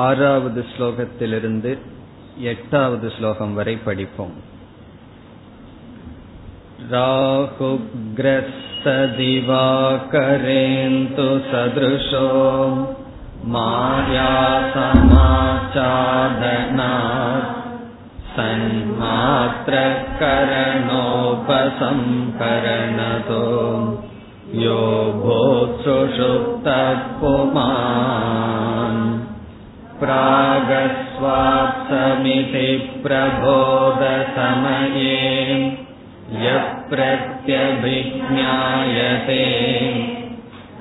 ஆறாவது ஸ்லோகத்திலிருந்து எட்டாவது ஸ்லோகம் வரை படிப்போம் राहुग्रस्तदिवाकरेन्तु सदृशो मायासमाचादनात् सन्मात्रकरणोपसंकरणतो यो भूत्सुषुप्तः पुमान् प्रागस्वाप्समिति प्रबोधसमये यः प्रत्यभिज्ञायते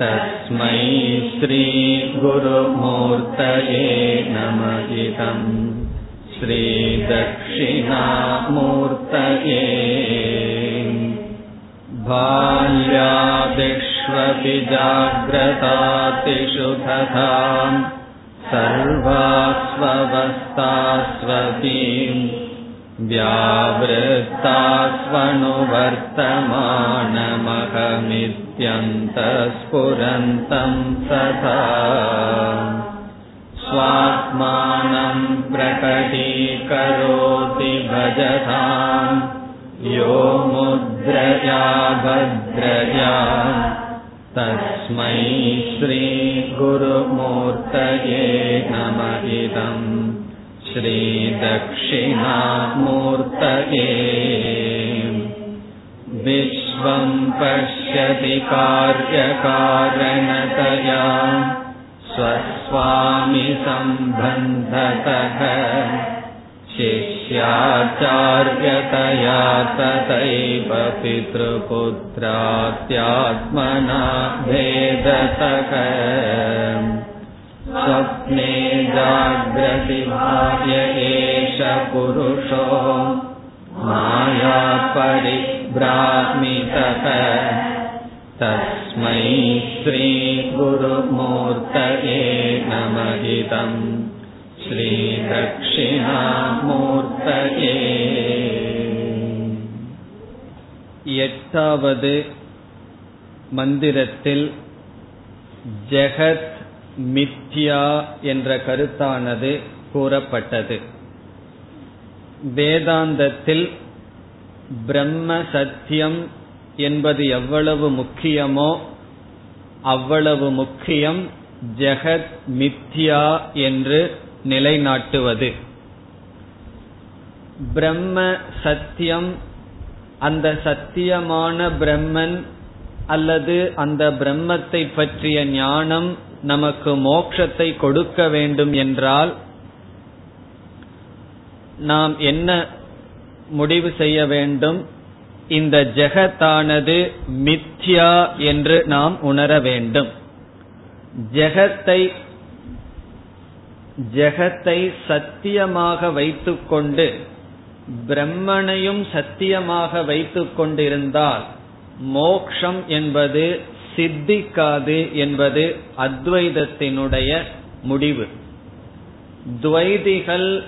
तस्मै श्रीगुरुमूर्तये नमः श्रीदक्षिणामूर्तये। बाल्यादिष्वपि जाग्रतातिषु तथा सर्वास्वस्थास्वतीम् व्यावृत्तास्वनुवर्तमानमहमित्यन्तस्फुरन्तम् सदा। स्वात्मानम् प्रकटीकरोति भजताम् यो मुद्रया भद्रया तस्मै श्रीगुरुमूर्तये नम इदम् श्रीदक्षिणामूर्तये। विश्वं पश्यति कार्यकारणतया स्वस्वामि सम्बन्धतः शिष्याचार्यतया तथैव पितृपुत्रात्यात्मना भेदतः। स्वप्ने जाग्रतिभार्य एष पुरुषो। मायापरिभ्रामितः तस्मै श्रीगुरुमूर्तये नमहितम् श्रीदक्षिणामूर्तये எட்டாவது மந்திரத்தில் ஜெகத் மித்யா என்ற கருத்தானது கூறப்பட்டது வேதாந்தத்தில் பிரம்ம சத்தியம் என்பது எவ்வளவு முக்கியமோ அவ்வளவு முக்கியம் ஜெகத் மித்யா என்று நிலைநாட்டுவது பிரம்ம சத்தியம் அந்த சத்தியமான பிரம்மன் அல்லது அந்த பிரம்மத்தை பற்றிய ஞானம் நமக்கு மோட்சத்தை கொடுக்க வேண்டும் என்றால் நாம் என்ன முடிவு செய்ய வேண்டும்? இந்த ஜெகத்தானது மித்யா என்று நாம் உணர வேண்டும். ஜெகத்தை ஜெகத்தை சத்தியமாக வைத்துக்கொண்டு பிரம்மனையும் சத்தியமாக வைத்துக் கொண்டிருந்தால் மோக்ஷம் என்பது சித்திக்காது என்பது அத்வைதத்தினுடைய முடிவு. துவைதிகள்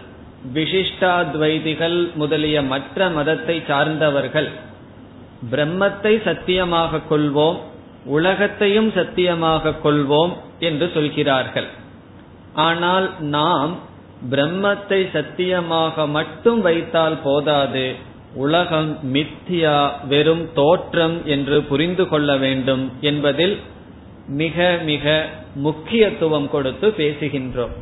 விசிஷ்டாத்வைதிகள் முதலிய மற்ற மதத்தை சார்ந்தவர்கள் பிரம்மத்தை சத்தியமாக கொள்வோம் உலகத்தையும் சத்தியமாக கொள்வோம் என்று சொல்கிறார்கள். ஆனால் நாம் பிரம்மத்தை சத்தியமாக மட்டும் வைத்தால் போதாது. உலகம் மித்தியா வெறும் தோற்றம் என்று புரிந்து கொள்ள வேண்டும் என்பதில் மிக மிக முக்கியத்துவம் கொடுத்து பேசுகின்றோம்.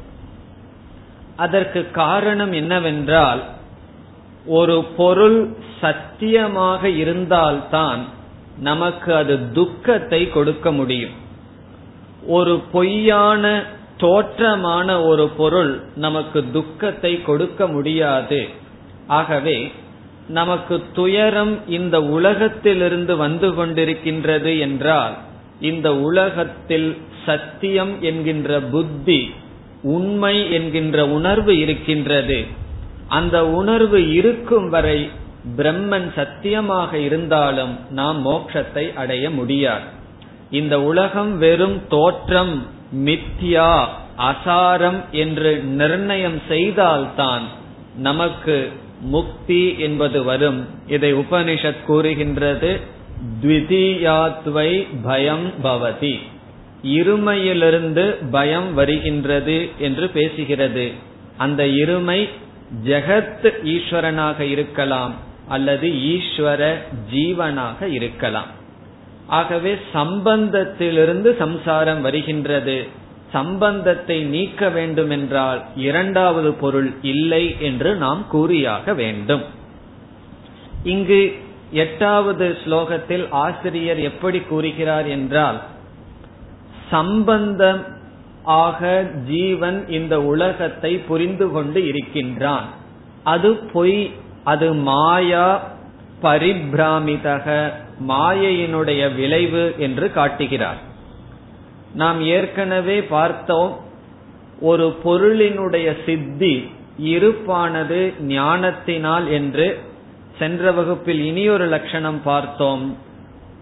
அதற்கு காரணம் என்னவென்றால் ஒரு பொருள் சத்தியமாக இருந்தால்தான் நமக்கு அது துக்கத்தை கொடுக்க முடியும். ஒரு பொய்யான தோற்றமான ஒரு பொருள் நமக்கு துக்கத்தை கொடுக்க முடியாது. ஆகவே நமக்கு துயரம் இந்த உலகத்திலிருந்து வந்து கொண்டிருக்கின்றது என்றால் இந்த உலகத்தில் சத்தியம் என்கின்ற புத்தி உண்மை என்கின்ற உணர்வு இருக்கின்றது. அந்த உணர்வு இருக்கும் வரை பிரம்மன் சத்தியமாக இருந்தாலும் நாம் மோட்சத்தை அடைய முடியாது. இந்த உலகம் வெறும் தோற்றம் மித்யா அசாரம் என்று நிர்ணயம் செய்தால்தான் நமக்கு முக்தி என்பது வரும். இதை உபனிஷத் கூறுகின்றது த்விதியாத்வை பயம் பவதி. இருமையிலிருந்து பயம் வருகின்றது என்று பேசுகிறது. அந்த இருமை ஜெகத் ஈஸ்வரனாக இருக்கலாம் அல்லது ஈஸ்வர ஜீவனாக இருக்கலாம். ஆகவே சம்பந்தத்திலிருந்து சம்சாரம் வருகின்றது. சம்பந்தத்தை நீக்க வேண்டும் என்றால் இரண்டாவது பொருள் இல்லை என்று நாம் கூறியாக வேண்டும். இங்கு எட்டாவது ஸ்லோகத்தில் ஆசிரியர் எப்படி கூறுகிறார் என்றால் சம்பந்தம் ஆக ஜீவன் இந்த உலகத்தை புரிந்து கொண்டு இருக்கின்றான். அது பொய் அது மாயா பரிபிராமிதக. மாயையினுடைய விளைவு என்று காட்டுகிறார். நாம் ஏற்கனவே பார்த்தோம் ஒரு பொருளினுடைய சித்தி இருப்பானது ஞானத்தினால் என்று சென்ற வகுப்பில் இனியொரு லட்சணம் பார்த்தோம்.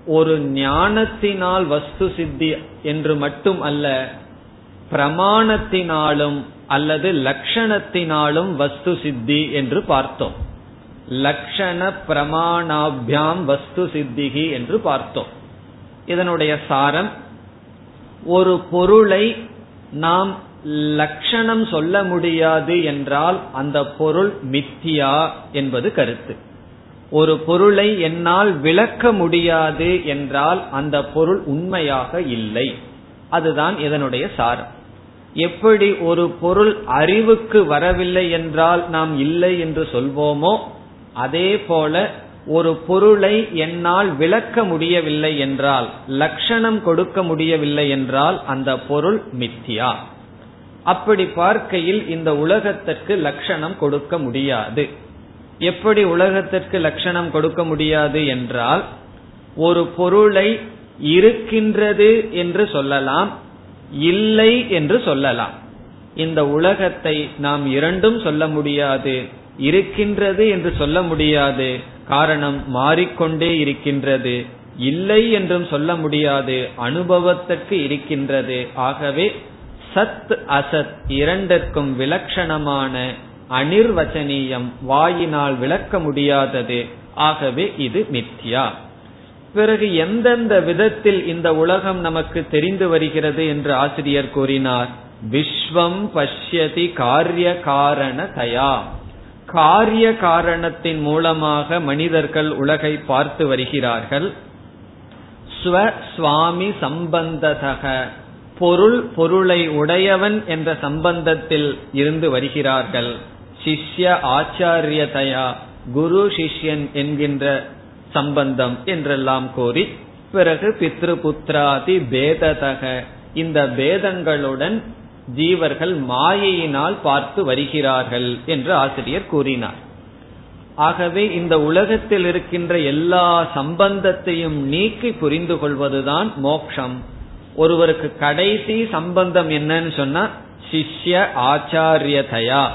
ஒரு ஞானத்தினால் வஸ்து சித்தி என்று மட்டும் அல்ல பிரமாணத்தினாலும் அல்லது லட்சணத்தினாலும் வஸ்து சித்தி என்று பார்த்தோம். லக்ஷண பிரமாணாபியாம் வஸ்து சித்திகி என்று பார்த்தோம். இதனுடைய சாரம் ஒரு பொருளை நாம் லட்சணம் சொல்ல முடியாது என்றால் அந்த பொருள் மித்தியா என்பது கருத்து. ஒரு பொருளை என்னால் விளக்க முடியாது என்றால் அந்த பொருள் உண்மையாக இல்லை. அதுதான் இதனுடைய சாரம். எப்படி ஒரு பொருள் அறிவுக்கு வரவில்லை என்றால் நாம் இல்லை என்று சொல்வோமோ அதே போல ஒரு பொருளை என்னால் விளக்க முடியவில்லை என்றால் லட்சணம் கொடுக்க முடியவில்லை என்றால் அந்த பொருள் மித்தியா. அப்படி பார்க்கையில் இந்த உலகத்திற்கு லட்சணம் கொடுக்க முடியாது. எப்படி உலகத்திற்கு லட்சணம் கொடுக்க முடியாது என்றால் ஒரு பொருளை இருக்கின்றது என்று சொல்லலாம் இல்லை என்று சொல்லலாம். இந்த உலகத்தை நாம் இரண்டும் சொல்ல முடியாது. இருக்கின்றது என்று சொல்ல முடியாது. காரணம் மாறிக்கொண்டே இருக்கின்றது. இல்லை என்றும் சொல்ல முடியாது. அனுபவத்திற்கு இருக்கின்றது. ஆகவே சத் அசத் இரண்டிற்கும் விலட்சணமான அனிர்வச்சனீயம் வாயினால் விளக்க முடியாதது. ஆகவே இது மித்யா. பிறகு எந்தெந்த விதத்தில் இந்த உலகம் நமக்கு தெரிந்து வருகிறது என்று ஆசிரியர் கூறினார். விஸ்வம் பஷ்யதி காரிய காரண தயா காரிய காரணத்தின் மூலமாக மனிதர்கள் உலகை பார்த்து வருகிறார்கள். ஸ்வ சுவாமி சம்பந்ததக. பொருள் பொருளை உடையவன் என்ற சம்பந்தத்தில் இருந்து வருகிறார்கள். சிஷ்ய ஆச்சாரியதையா குரு சிஷ்யன் என்கின்ற சம்பந்தம் என்றெல்லாம் கூறி பிறகு பித்ரு புத்திராதி பேததக. இந்த பேதங்களுடன் ஜீவர்கள் மாயையினால் பார்த்து வருகிறார்கள் என்று ஆசிரியர் கூறினார். ஆகவே இந்த உலகத்தில் இருக்கின்ற எல்லா சம்பந்தத்தையும் நீக்கி புரிந்து கொள்வதுதான் மோக்ஷம். ஒருவருக்கு கடைசி சம்பந்தம் என்னன்னு சொன்னா சிஷ்ய ஆச்சாரியதையா.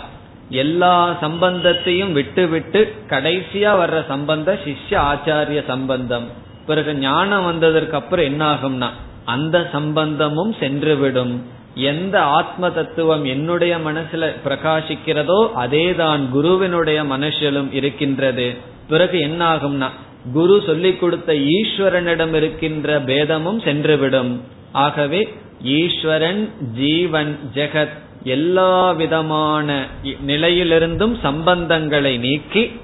எல்லா சம்பந்தத்தையும் விட்டுவிட்டு கடைசியா வர்ற சம்பந்தம் சிஷ்ய ஆச்சாரிய சம்பந்தம். பிறகு ஞானம் வந்ததற்கு அப்புறம் என்ன ஆகும்னா அந்த சம்பந்தமும் சென்றுவிடும். எந்த ஆத்ம தத்துவம் என்னுடைய மனசுல பிரகாசிக்கிறதோ அதேதான் குருவினுடைய மனசிலும் இருக்கின்றது. பிறகு என்ன ஆகும்னா குரு சொல்லிக் கொடுத்த ஈஸ்வரனிடம் இருக்கின்ற பேதமும் சென்றுவிடும். ஆகவே ஈஸ்வரன் ஜீவன் ஜெகத் எல்லா விதமான நிலையிலிருந்தும் சம்பந்தங்களை நீக்கி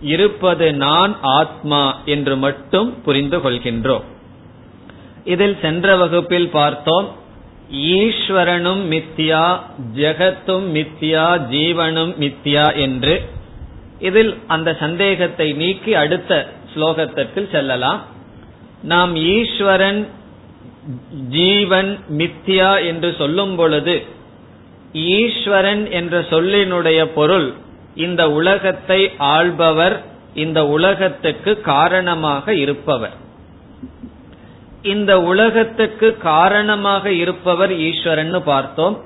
இருப்பது நான் ஆத்மா என்று மட்டும் புரிந்து கொள்கின்றோம். இதில் சென்ற வகுப்பில் பார்த்தோம் ஈஸ்வரனும் மித்தியா ஜெகத்தும் மித்தியா ஜீவனும் மித்தியா என்று இதில் அந்த சந்தேகத்தை நீக்கி அடுத்த ஸ்லோகத்திற்கு செல்லலாம். நாம் ஈஸ்வரன் ஜீவன் மித்தியா என்று சொல்லும் பொழுது ஈஸ்வரன் என்ற சொல்லினுடைய பொருள் இந்த உலகத்தை ஆள்பவர் இந்த உலகத்துக்கு காரணமாக இருப்பவர். இந்த உலகத்துக்கு காரணமாக இருப்பவர் ஈஸ்வரன் பார்த்தோம்.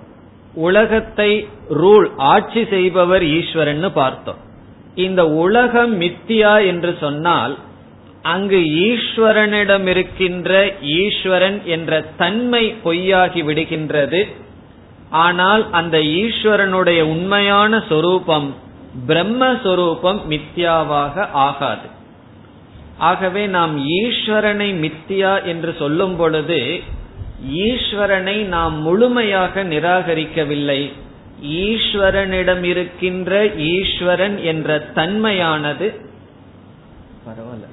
உலகத்தை ரூல் ஆட்சி செய்பவர் ஈஸ்வரன் பார்த்தோம். இந்த உலகம் மித்தியா என்று சொன்னால் அங்கு ஈஸ்வரனிடம் இருக்கின்ற ஈஸ்வரன் என்ற தன்மை பொய்யாகி விடுகின்றது. ஆனால் அந்த ஈஸ்வரனுடைய உண்மையான சொரூபம் பிரம்மஸ்வரூபம் மித்யாவாக ஆகாது. ஆகவே நாம் ஈஸ்வரனை மித்தியா என்று சொல்லும் பொழுது ஈஸ்வரனை நாம் முழுமையாக நிராகரிக்கவில்லை. ஈஸ்வரனிடம் இருக்கின்ற ஈஸ்வரன் என்ற தன்மையானது பரவாயில்ல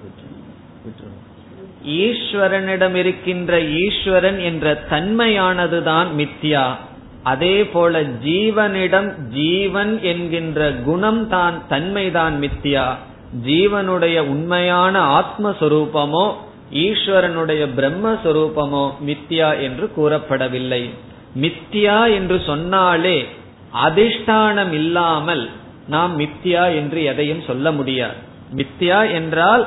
ஈஸ்வரனிடம் இருக்கின்ற ஈஸ்வரன் என்ற தன்மையானதுதான் மித்யா அதே போல ஜீவனிடம் ஜீவன் என்கின்ற குணம் தான் தன்மைதான் மித்தியா. ஜீவனுடைய உண்மையான ஆத்மஸ்வரூபமோ ஈஸ்வரனுடைய பிரம்மஸ்வரூபமோ மித்தியா என்று கூறப்படவில்லை. மித்தியா என்று சொன்னாலே அதிஷ்டானம் இல்லாமல் நாம் மித்தியா என்று எதையும் சொல்ல முடியாது. மித்தியா என்றால்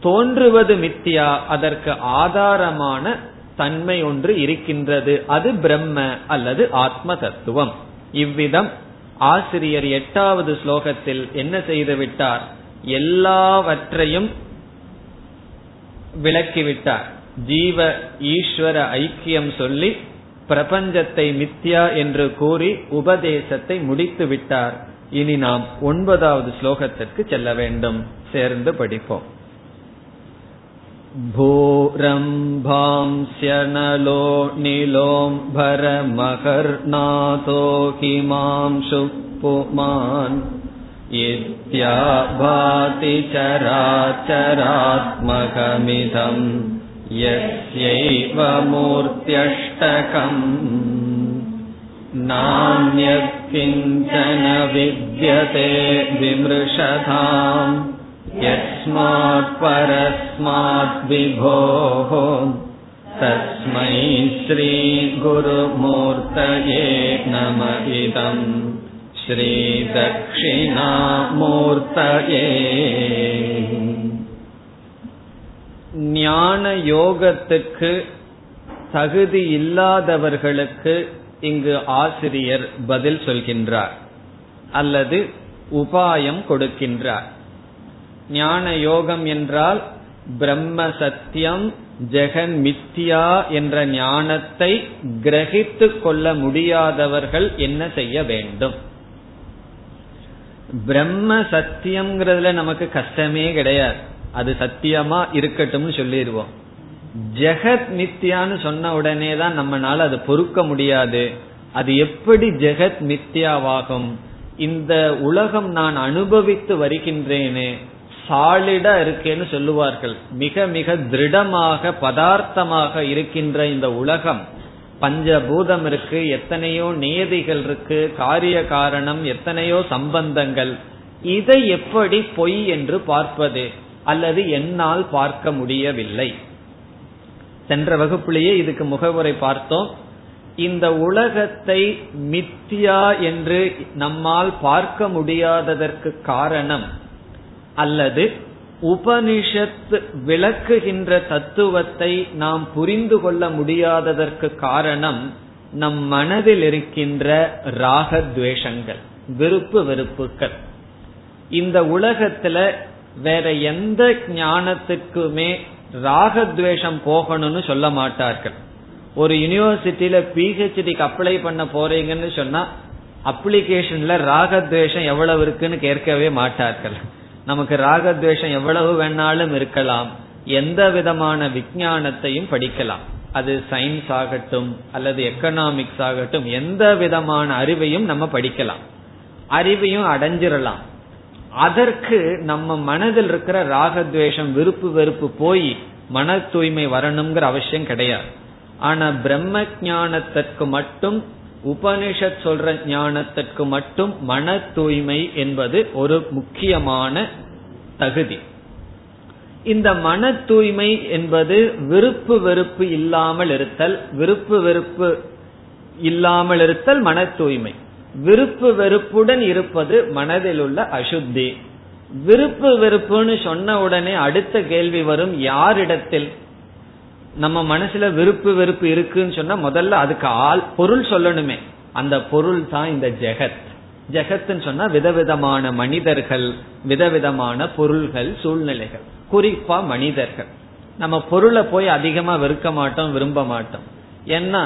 தோன்றுவது மித்தியா அதற்கு ஆதாரமான தன்மை ஒன்று இருக்கின்றது. அது பிரம்ம அல்லது ஆத்ம தத்துவம். இவ்விதம் ஆசிரியர் எட்டாவது ஸ்லோகத்தில் என்ன செய்துவிட்டார் எல்லாவற்றையும் விளக்கிவிட்டார் ஜீவ ஈஸ்வர ஐக்கியம் சொல்லி பிரபஞ்சத்தை மித்யா என்று கூறி உபதேசத்தை முடித்து விட்டார் இனி நாம் ஒன்பதாவது ஸ்லோகத்திற்கு செல்ல வேண்டும் சேர்ந்து படிப்போம் भूरम्भांस्यनलो निलोम्भरमकर्नाथो हिमांशु पुमान् त्याभातिचराचरात्मकमिदम् यस्यैव मूर्त्यष्टकम् नान्यत्किञ्चन विद्यते विमृशताम् यस्मात् परस्मात् विभोः तस्मै श्रीगुरुमूर्तये नम इदम् ஸ்ரீதக்ஷிணாமூர்த்தயே. ஞான யோகத்துக்கு தகுதி இல்லாதவர்களுக்கு இங்கு ஆசிரியர் பதில் சொல்கின்றார் அல்லது உபாயம் கொடுக்கின்றார். ஞான யோகம் என்றால் பிரம்ம சத்தியம் ஜெகன் மித்யா என்ற ஞானத்தை கிரகித்து கொள்ள முடியாதவர்கள் என்ன செய்ய வேண்டும்? பிரம்ம சத்தியம்ங்கிறதுல நமக்கு கஷ்டமே கிடையாது. அது சத்தியமா இருக்கட்டும்னு சொல்லிடுவோம். ஜெகத் நித்யான்னு சொன்ன உடனே தான் நம்மனால அது பொறுக்க முடியாது. அது எப்படி ஜெகத் மித்யாவாகும்? இந்த உலகம் நான் அனுபவித்து வருகின்றேனே சாலிடா இருக்கேன்னு சொல்லுவார்கள். மிக மிக திருடமாக பதார்த்தமாக இருக்கின்ற இந்த உலகம் பஞ்சபூதம் இருக்கு எத்தனையோ நியதிகள் இருக்கு காரிய காரணம் எத்தனையோ சம்பந்தங்கள். இதை எப்படி பொய் என்று பார்ப்பது அல்லது என்னால் பார்க்க முடியவில்லை. சென்ற வகுப்பிலேயே இதுக்கு முகவுரை பார்த்தோம். இந்த உலகத்தை மித்தியா என்று நம்மால் பார்க்க முடியாததற்கு காரணம் அல்லது உபனிஷத் விளக்குகின்ற தத்துவத்தை நாம் புரிந்து கொள்ள முடியாததற்கு காரணம் நம் மனதில் இருக்கின்ற ராகத்வேஷங்கள் விருப்பு வெறுப்புகள். இந்த உலகத்துல வேற எந்த ஞானத்துக்குமே ராகத்வேஷம் போகணும்னு சொல்ல மாட்டார்கள். ஒரு யூனிவர்சிட்டியில பிஹெச்டிக்கு அப்ளை பண்ண போறீங்கன்னு சொன்னா அப்ளிகேஷன்ல ராகத்வேஷம் எவ்வளவு இருக்குன்னு கேட்கவே மாட்டார்கள். நமக்கு ராகத்வேஷம் எவ்வளவு வேணாலும் இருக்கலாம். எந்த விதமான விஞ்ஞானத்தையும் படிக்கலாம். அது சயின்ஸ் ஆகட்டும் அல்லது எக்கனாமிக்ஸ் ஆகட்டும் எந்த விதமான அறிவையும் நம்ம படிக்கலாம். அறிவையும் அடைஞ்சிடலாம் அதற்கு நம்ம மனதில் இருக்கிற ராகத்வேஷம் விருப்பு வெறுப்பு போய் மன தூய்மை வரணுங்கிற அவசியம் கிடையாது. ஆனா பிரம்ம ஜானத்திற்கு மட்டும் உபனிஷத் சொல்ற ஞானத்திற்கு மட்டும் மன தூய்மை என்பது ஒரு முக்கியமான தகுதி. இந்த மன தூய்மை என்பது விருப்பு வெறுப்பு இல்லாமல் இருத்தல் விருப்பு வெறுப்பு இல்லாமல் இருத்தல் மன தூய்மை விருப்பு வெறுப்புடன் இருப்பது மனதில் உள்ள அசுத்தி. விருப்பு வெறுப்புன்னு சொன்ன உடனே அடுத்த கேள்வி வரும் யாரிடத்தில்? நம்ம மனசுல விருப்பு வெறுப்பு இருக்குன்னு சொன்னா முதல்ல அதுக்கு ஆள் பொருள் சொல்லணுமே. அந்த பொருள் தான் இந்த ஜெகத். ஜெகத்ன்னு சொன்னா விதவிதமான மனிதர்கள் விதவிதமான பொருள்கள் சூழ்நிலைகள். குறிப்பா மனிதர்கள். நம்ம பொருளை போய் அதிகமா வெறுக்க மாட்டோம் விரும்ப மாட்டோம். ஏன்னா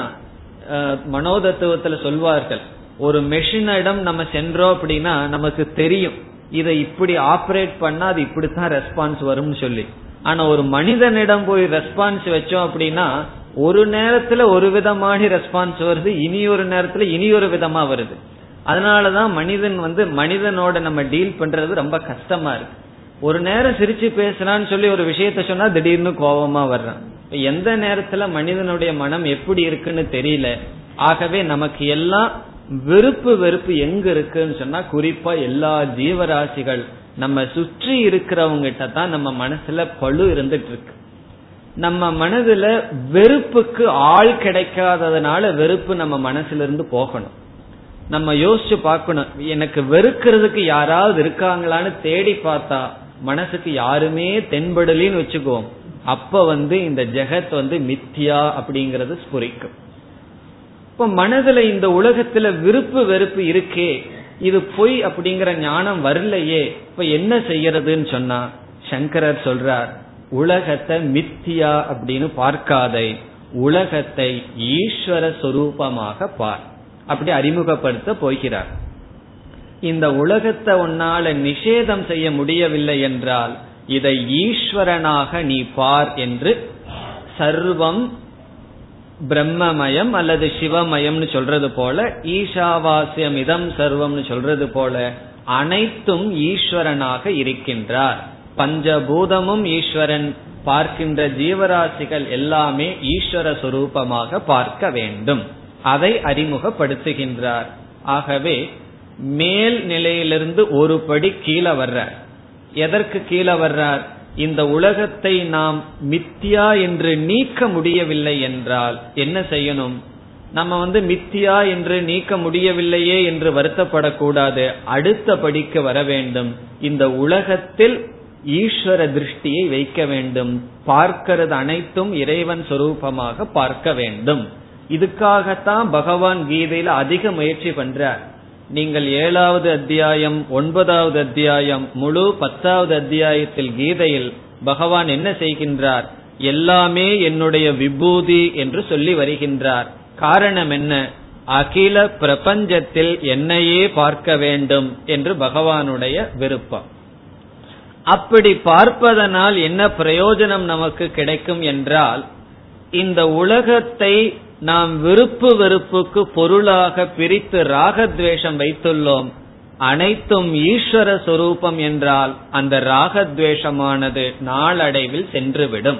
மனோதத்துவத்துல சொல்வார்கள் ஒரு மெஷினிடம் நம்ம சென்றோம் அப்படின்னா நமக்கு தெரியும். இதை இப்படி ஆப்ரேட் பண்ணா அது இப்படித்தான் ரெஸ்பான்ஸ் வரும்னு சொல்லி. ஆனா ஒரு மனிதனிடம் போய் ரெஸ்பான்ஸ் வச்சோம் அப்படின்னா ஒரு நேரத்துல ஒரு விதமான ரெஸ்பான்ஸ் வருது இனி ஒரு நேரத்துல இனி ஒரு விதமா வருது. அதனாலதான் மனிதன் வந்து மனிதனோட நம்ம டீல் பண்றது ரொம்ப கஷ்டமா இருக்கு. ஒரு நேரம் சிரிச்சு பேசுறான்னு சொல்லி ஒரு விஷயத்த சொன்னா திடீர்னு கோபமா வர்றான். எந்த நேரத்துல மனிதனுடைய மனம் எப்படி இருக்குன்னு தெரியல. ஆகவே நமக்கு எல்லாம் வெறுப்பு வெறுப்பு எங்க இருக்குன்னு சொன்னா குறிப்பா எல்லா ஜீவராசிகள் நம்ம சுற்றி இருக்கிறவங்கிட்ட தான் நம்ம மனசுல பழு இருந்துட்டு இருக்கு நம்ம மனதுல வெறுப்புக்கு ஆள் கிடைக்காததுனால வெறுப்பு நம்ம மனசுல இருந்து போகணும். நம்ம யோசிச்சு பார்க்கணும் எனக்கு வெறுக்கிறதுக்கு யாராவது இருக்காங்களான்னு தேடி பார்த்தா மனசுக்கு யாருமே தென்படலின்னு வச்சுக்குவோம். அப்ப வந்து இந்த ஜெகத் வந்து மித்தியா அப்படிங்கறது ஸ்புரிக்கும். இப்ப மனதுல இந்த உலகத்துல விருப்பு வெறுப்பு இருக்கே இது பொய் அப்படிங்கிற ஞானம் வரலையே. இப்ப என்ன செய்யறதுன்னு சொன்னா சங்கரர் சொல்றார் உலகத்தை மித்தியா அப்படின்னு பார்க்காதே. உலகத்தை ஈஸ்வர சொரூபமாக பார். அப்படி அறிமுகப்படுத்த போகிறார். இந்த உலகத்தை உன்னால நிஷேதம் செய்ய முடியவில்லை என்றால் இதை ஈஸ்வரனாக நீ பார் என்று சர்வம் பிரம்மமயம் அல்லது சிவமயம்னு சொல்றது போல ஈஷாவாசியம் இதம் சர்வம்னு சொல்றது போல அனைத்தும் ஈஸ்வரனாக இருக்கின்றார். பஞ்சபூதமும் ஈஸ்வரன் பார்க்கின்ற ஜீவராசிகள் எல்லாமே ஈஸ்வர சுரூபமாக பார்க்க வேண்டும். அதை அறிமுகப்படுத்துகின்றார். ஆகவே மேல் நிலையிலிருந்து ஒரு படி கீழே வர்றார். எதற்கு கீழே வர்றார்? இந்த உலகத்தை நாம் மித்தியா என்று நீக்க முடியவில்லை என்றால் என்ன செய்யணும்? நம்ம வந்து மித்தியா என்று நீக்க முடியவில்லையே என்று வருத்தப்படக்கூடாது. அடுத்த படிக்க வர வேண்டும். இந்த உலகத்தில் ஈஸ்வர திருஷ்டியை வைக்க வேண்டும். பார்க்கிறது அனைத்தும் இறைவன் சொரூபமாக பார்க்க வேண்டும். இதுக்காகத்தான் பகவான் கீதையில அதிக முயற்சி பண்றார். நீங்கள் ஏழாவது அத்தியாயம் ஒன்பதாவது அத்தியாயம் முழு பத்தாவது அத்தியாயத்தில் கீதையில் பகவான் என்ன செய்கின்றார்? எல்லாமே என்னுடைய விபூதி என்று சொல்லி வருகின்றார். காரணம் என்ன? அகில பிரபஞ்சத்தில் என்னையே பார்க்க வேண்டும் என்று பகவானுடைய விருப்பம். அப்படி பார்ப்பதனால் என்ன பிரயோஜனம் நமக்கு கிடைக்கும் என்றால் இந்த உலகத்தை நாம் விருப்பு வெறுப்புக்கு பொருளாக பிரித்து ராகத்வேஷம் வைத்துள்ளோம். அனைத்தும் ஈஸ்வர சொரூபம் என்றால் அந்த ராகத்வேஷமானது நாளடைவில் சென்றுவிடும்.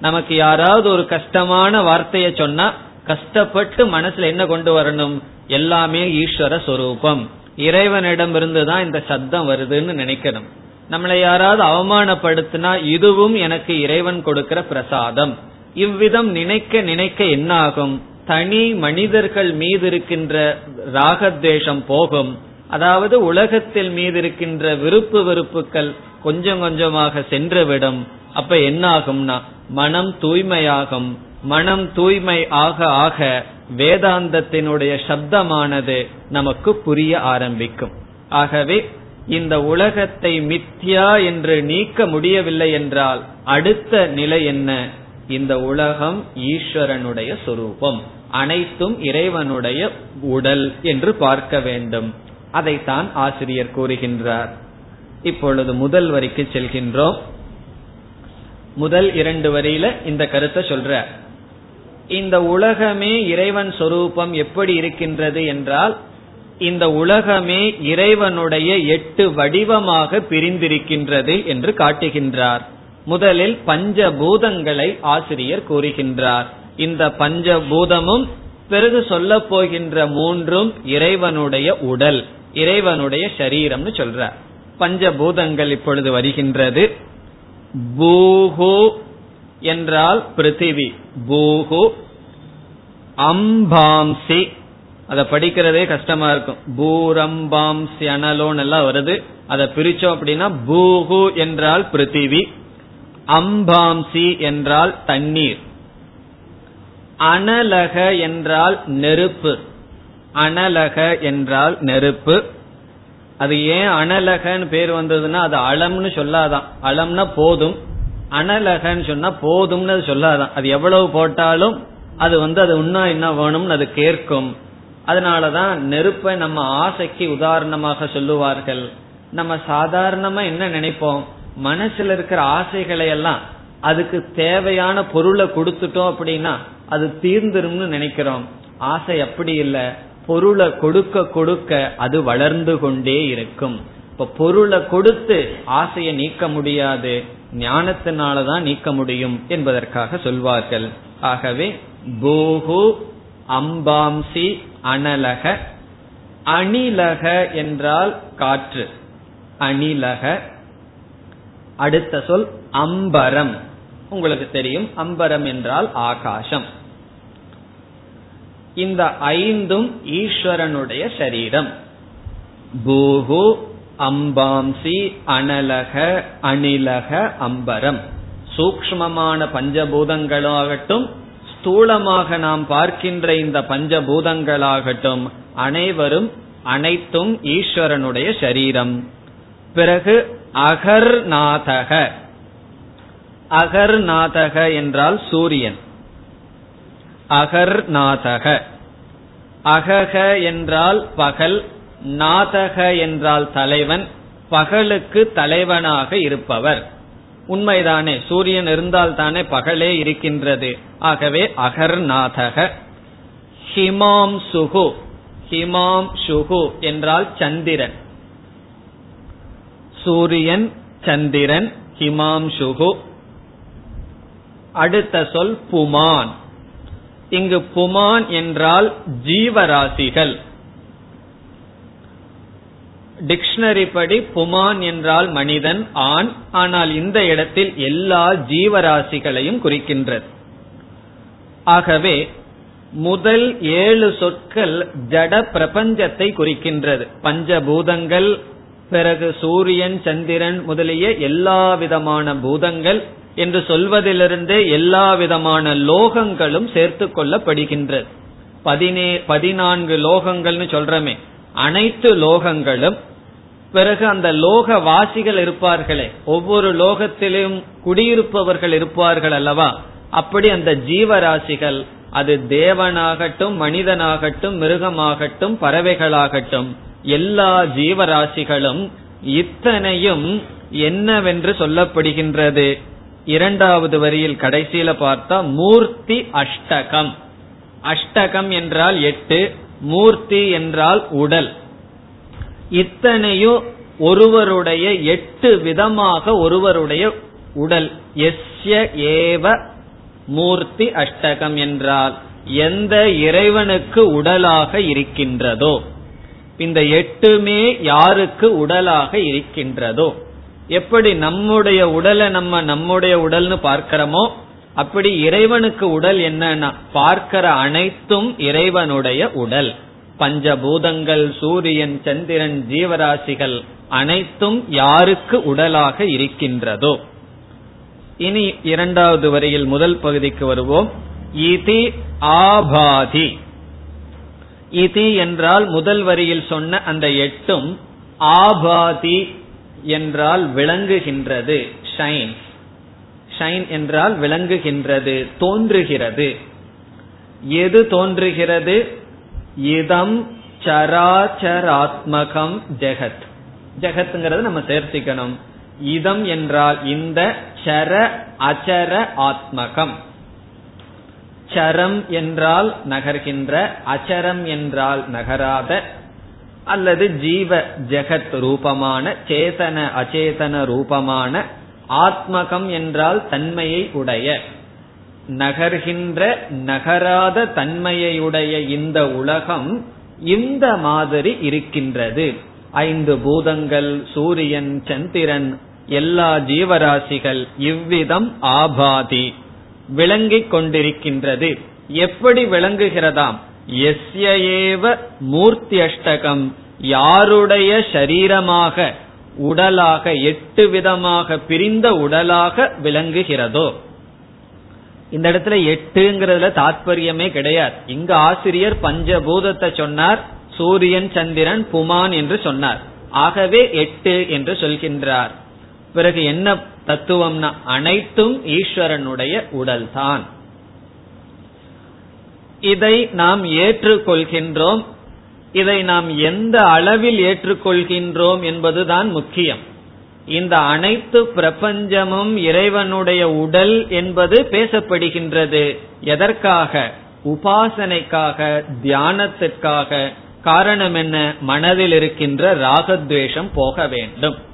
நமக்கு யாராவது ஒரு கஷ்டமான வார்த்தையை சொன்னா கஷ்டப்பட்டு மனசுல என்ன கொண்டு வரணும்? எல்லாமே ஈஸ்வர சொரூபம். இறைவனிடம் இருந்துதான் இந்த சத்தம் வருதுன்னு நினைக்கணும். நம்மளை யாராவது அவமானப்படுத்தினா இதுவும் எனக்கு இறைவன் கொடுக்கிற பிரசாதம். இவ்விதம் நினைக்க நினைக்க என்ன ஆகும் தனி மனிதர்கள் மீது இருக்கின்ற ராகத்வேஷம் போகும். அதாவது உலகத்தில் மீது இருக்கின்ற விருப்பு வெறுப்புகள் கொஞ்சம் கொஞ்சமாக சென்றுவிடும். அப்ப என்ன ஆகும்னா மனம் தூய்மையாகும். மனம் தூய்மை ஆக ஆக வேதாந்தத்தினுடைய சப்தமானது நமக்கு புரிய ஆரம்பிக்கும். ஆகவே இந்த உலகத்தை மித்யா என்று நீக்க முடியவில்லை என்றால் அடுத்த நிலை என்ன? இந்த உலகம் ஈஸ்வரனுடைய சொரூபம் அனைத்தும் இறைவனுடைய உடல் என்று பார்க்க வேண்டும். அதைத்தான் ஆசிரியர் கூறுகின்றார். இப்பொழுது முதல் வரிக்கு செல்கின்றோம். முதல் இரண்டு வரியில இந்த கருத்தை சொல்ற. இந்த உலகமே இறைவன் சொரூபம் எப்படி இருக்கின்றது என்றால் இந்த உலகமே இறைவனுடைய எட்டு வடிவமாக பிரிந்திருக்கின்றது என்று காட்டுகின்றார். முதலில் பஞ்சபூதங்களை ஆசிரியர் கூறுகின்றார். இந்த பஞ்சபூதமும் பிறகு சொல்ல போகின்ற மூன்றும் இறைவனுடைய உடல் இறைவனுடைய சரீரம்னு சொல்ற பஞ்சபூதங்கள் இப்பொழுது வருகின்றது. பூஹு என்றால் பிருத்திவி. பூஹு அம்பாம்சி. அதை படிக்கிறதே கஷ்டமா இருக்கும். பூரம்பாம்சி அனலோன் எல்லாம் வருது. அதை பிரிச்சோம் அப்படின்னா பூஹு என்றால் பிருத்திவி. அம்பாம்சி என்றால் தண்ணீர். அனலக என்றால் நெருப்பு. அனலக என்றால் நெருப்பு. அது ஏன் அனலகன்னு பேர் வந்ததுன்னா அது அளம்னு சொல்லாதான். அளம்னா போதும். அனலகன்னு சொன்னா போதும்னு அது சொல்லாதான். அது எவ்வளவு போட்டாலும் அது வந்து அது இன்னும் என்ன வேணும்னு அது கேட்கும். அதனாலதான் நெருப்பை நம்ம ஆசைக்கு உதாரணமாக சொல்லுவார்கள். நம்ம சாதாரணமா என்ன நினைப்போம்? மனசுல இருக்கிற ஆசைகளை எல்லாம் அதுக்கு தேவையான பொருளை கொடுத்துட்டோம் அப்படின்னா அது தீர்ந்துரும்னு நினைக்கிறோம். ஆசை அப்படி இல்லை. பொருளை கொடுக்க கொடுக்க அது வளர்ந்து கொண்டே இருக்கும். இப்ப பொருளை கொடுத்து ஆசையை நீக்க முடியாது. ஞானத்தினாலதான் நீக்க முடியும் என்பதற்காக சொல்வார்கள். ஆகவே பூகு அம்பாம்சி அனலக அணிலக என்றால் காற்று. அணிலக அடுத்த சொல் அம்பரம். உங்களுக்கு தெரியும் அம்பரம் என்றால் ஆகாசம். இந்த ஐந்தும் ஈஸ்வரனுடைய சரீரம். பூகு அம்பாம்சி அனலக அணிலக அம்பரம். சூக்மமான பஞ்சபூதங்களாகட்டும் ஸ்தூலமாக நாம் பார்க்கின்ற இந்த பஞ்சபூதங்களாகட்டும் அனைவரும் அனைத்தும் ஈஸ்வரனுடைய சரீரம். பிறகு அகர்நாதக. அகர்நாதக என்றால் சூரியன். அகர்நாதக. அகக என்றால் பகல் நாதக என்றால் தலைவன் பகலுக்கு தலைவனாக இருப்பவர். உண்மைதானே சூரியன் இருந்தால் தானே பகலே இருக்கின்றது. ஆகவே அகர்நாதக. ஹிமாம் சுகு ஹிமாம் சுகு என்றால் சந்திரன். சூரியன் சந்திரன் ஹிமாம்சுகு அடுத்த சொல் புமான். இங்கு புமான் என்றால் ஜீவராசிகள். டிக்ஷனரி படி புமான் என்றால் மனிதன் ஆண். ஆனால் இந்த இடத்தில் எல்லா ஜீவராசிகளையும் குறிக்கின்றது. ஆகவே முதல் ஏழு சொற்கள் ஜட பிரபஞ்சத்தை குறிக்கின்றது. பஞ்சபூதங்கள் பிறகு சூரியன் சந்திரன் முதலிய எல்லா விதமான பூதங்கள் என்று சொல்வதிலிருந்தே எல்லா விதமான லோகங்களும் சேர்த்து கொள்ளப்படுகின்றது பதினே பதினான்கு லோகங்கள்னு சொல்றமே. அனைத்து லோகங்களும் பிறகு அந்த லோக வாசிகள் இருப்பார்களே. ஒவ்வொரு லோகத்திலும் குடியிருப்பவர்கள் இருப்பார்கள் அல்லவா? அப்படி அந்த ஜீவராசிகள் அது தேவனாகட்டும் மனிதனாகட்டும் மிருகமாகட்டும் பறவைகளாகட்டும் எல்லா ஜீவராசிகளும் இத்தனையும் என்னவென்று சொல்லப்படுகின்றது. இரண்டாவது வரியில் கடைசியில பார்த்தா மூர்த்தி அஷ்டகம். அஷ்டகம் என்றால் எட்டு மூர்த்தி என்றால் உடல். இத்தனையும் ஒருவருடைய எட்டு விதமாக ஒருவருடைய உடல். எஸ்ய ஏவ மூர்த்தி அஷ்டகம் என்றால் எந்த இறைவனுக்கு உடலாக இருக்கின்றதோ. இந்த எட்டுமே யாருக்கு உடலாக இருக்கின்றதோ? எப்படி நம்முடைய உடலை நம்ம நம்முடைய உடல்னு பார்க்கிறோமோ அப்படி இறைவனுக்கு உடல் என்னன்னா பார்க்கிற அனைத்தும் இறைவனுடைய உடல். பஞ்சபூதங்கள் சூரியன் சந்திரன் ஜீவராசிகள் அனைத்தும் யாருக்கு உடலாக இருக்கின்றதோ? இனி இரண்டாவது வரையில் முதல் பகுதிக்கு வருவோம். இது ஆபாதி. இதி என்றால் முதல் வரியில் சொன்ன அந்த எட்டும் ஆபாதி என்றால் விளங்குகின்றது. ஷைன் ஷைன் என்றால் விளங்குகின்றது தோன்றுகிறது. எது தோன்றுகிறது? இதம் சராச்சராத்மகம் ஜெகத். ஜெகத்ங்கிறது நம்ம சேர்த்திக்கணும். இதம் என்றால் இந்த சர அச்சர ஆத்மகம். சரம் என்றால் நகர்கின்ற அச்சரம் என்றால் நகராத அல்லது ஜீவ ஜெகத் ரூபமான சேதன அச்சேதன ரூபமான ஆத்மகம் என்றால் தன்மையை உடைய. நகர்கின்ற நகராத தன்மையுடைய இந்த உலகம் இந்த மாதிரி இருக்கின்றது. ஐந்து பூதங்கள் சூரியன் சந்திரன் எல்லா ஜீவராசிகள் இவ்விதம் ஆபாதி. விளங்கிக் கொண்டிருக்கின்றது. எப்படி விளங்குகிறதாம்? எஸ்யேவ மூர்த்தி அஷ்டகம் யாருடைய சரீரமாக உடலாக எட்டு விதமாக பிரிந்த உடலாக விளங்குகிறதோ? இந்த இடத்துல எட்டுங்கிறதுல தாத்பரியமே கிடையாது. இங்க ஆசிரியர் பஞ்சபூதத்தை சொன்னார் சூரியன் சந்திரன் புமான் என்று சொன்னார். ஆகவே எட்டு என்று சொல்கின்றார். பிறகு என்ன தத்துவம்னா அனைத்தும் ஈஸ்வரனுடைய உடல்தான். இதை நாம் ஏற்றுக்கொள்கின்றோம். இதை நாம் எந்த அளவில் ஏற்றுக்கொள்கின்றோம் என்பதுதான் முக்கியம். இந்த அனைத்து பிரபஞ்சமும் இறைவனுடைய உடல் என்பது பேசப்படுகின்றது. எதற்காக? உபாசனைக்காக தியானத்திற்காக. காரணம் என்ன? மனதில் இருக்கின்ற ராகத்வேஷம் போக வேண்டும்.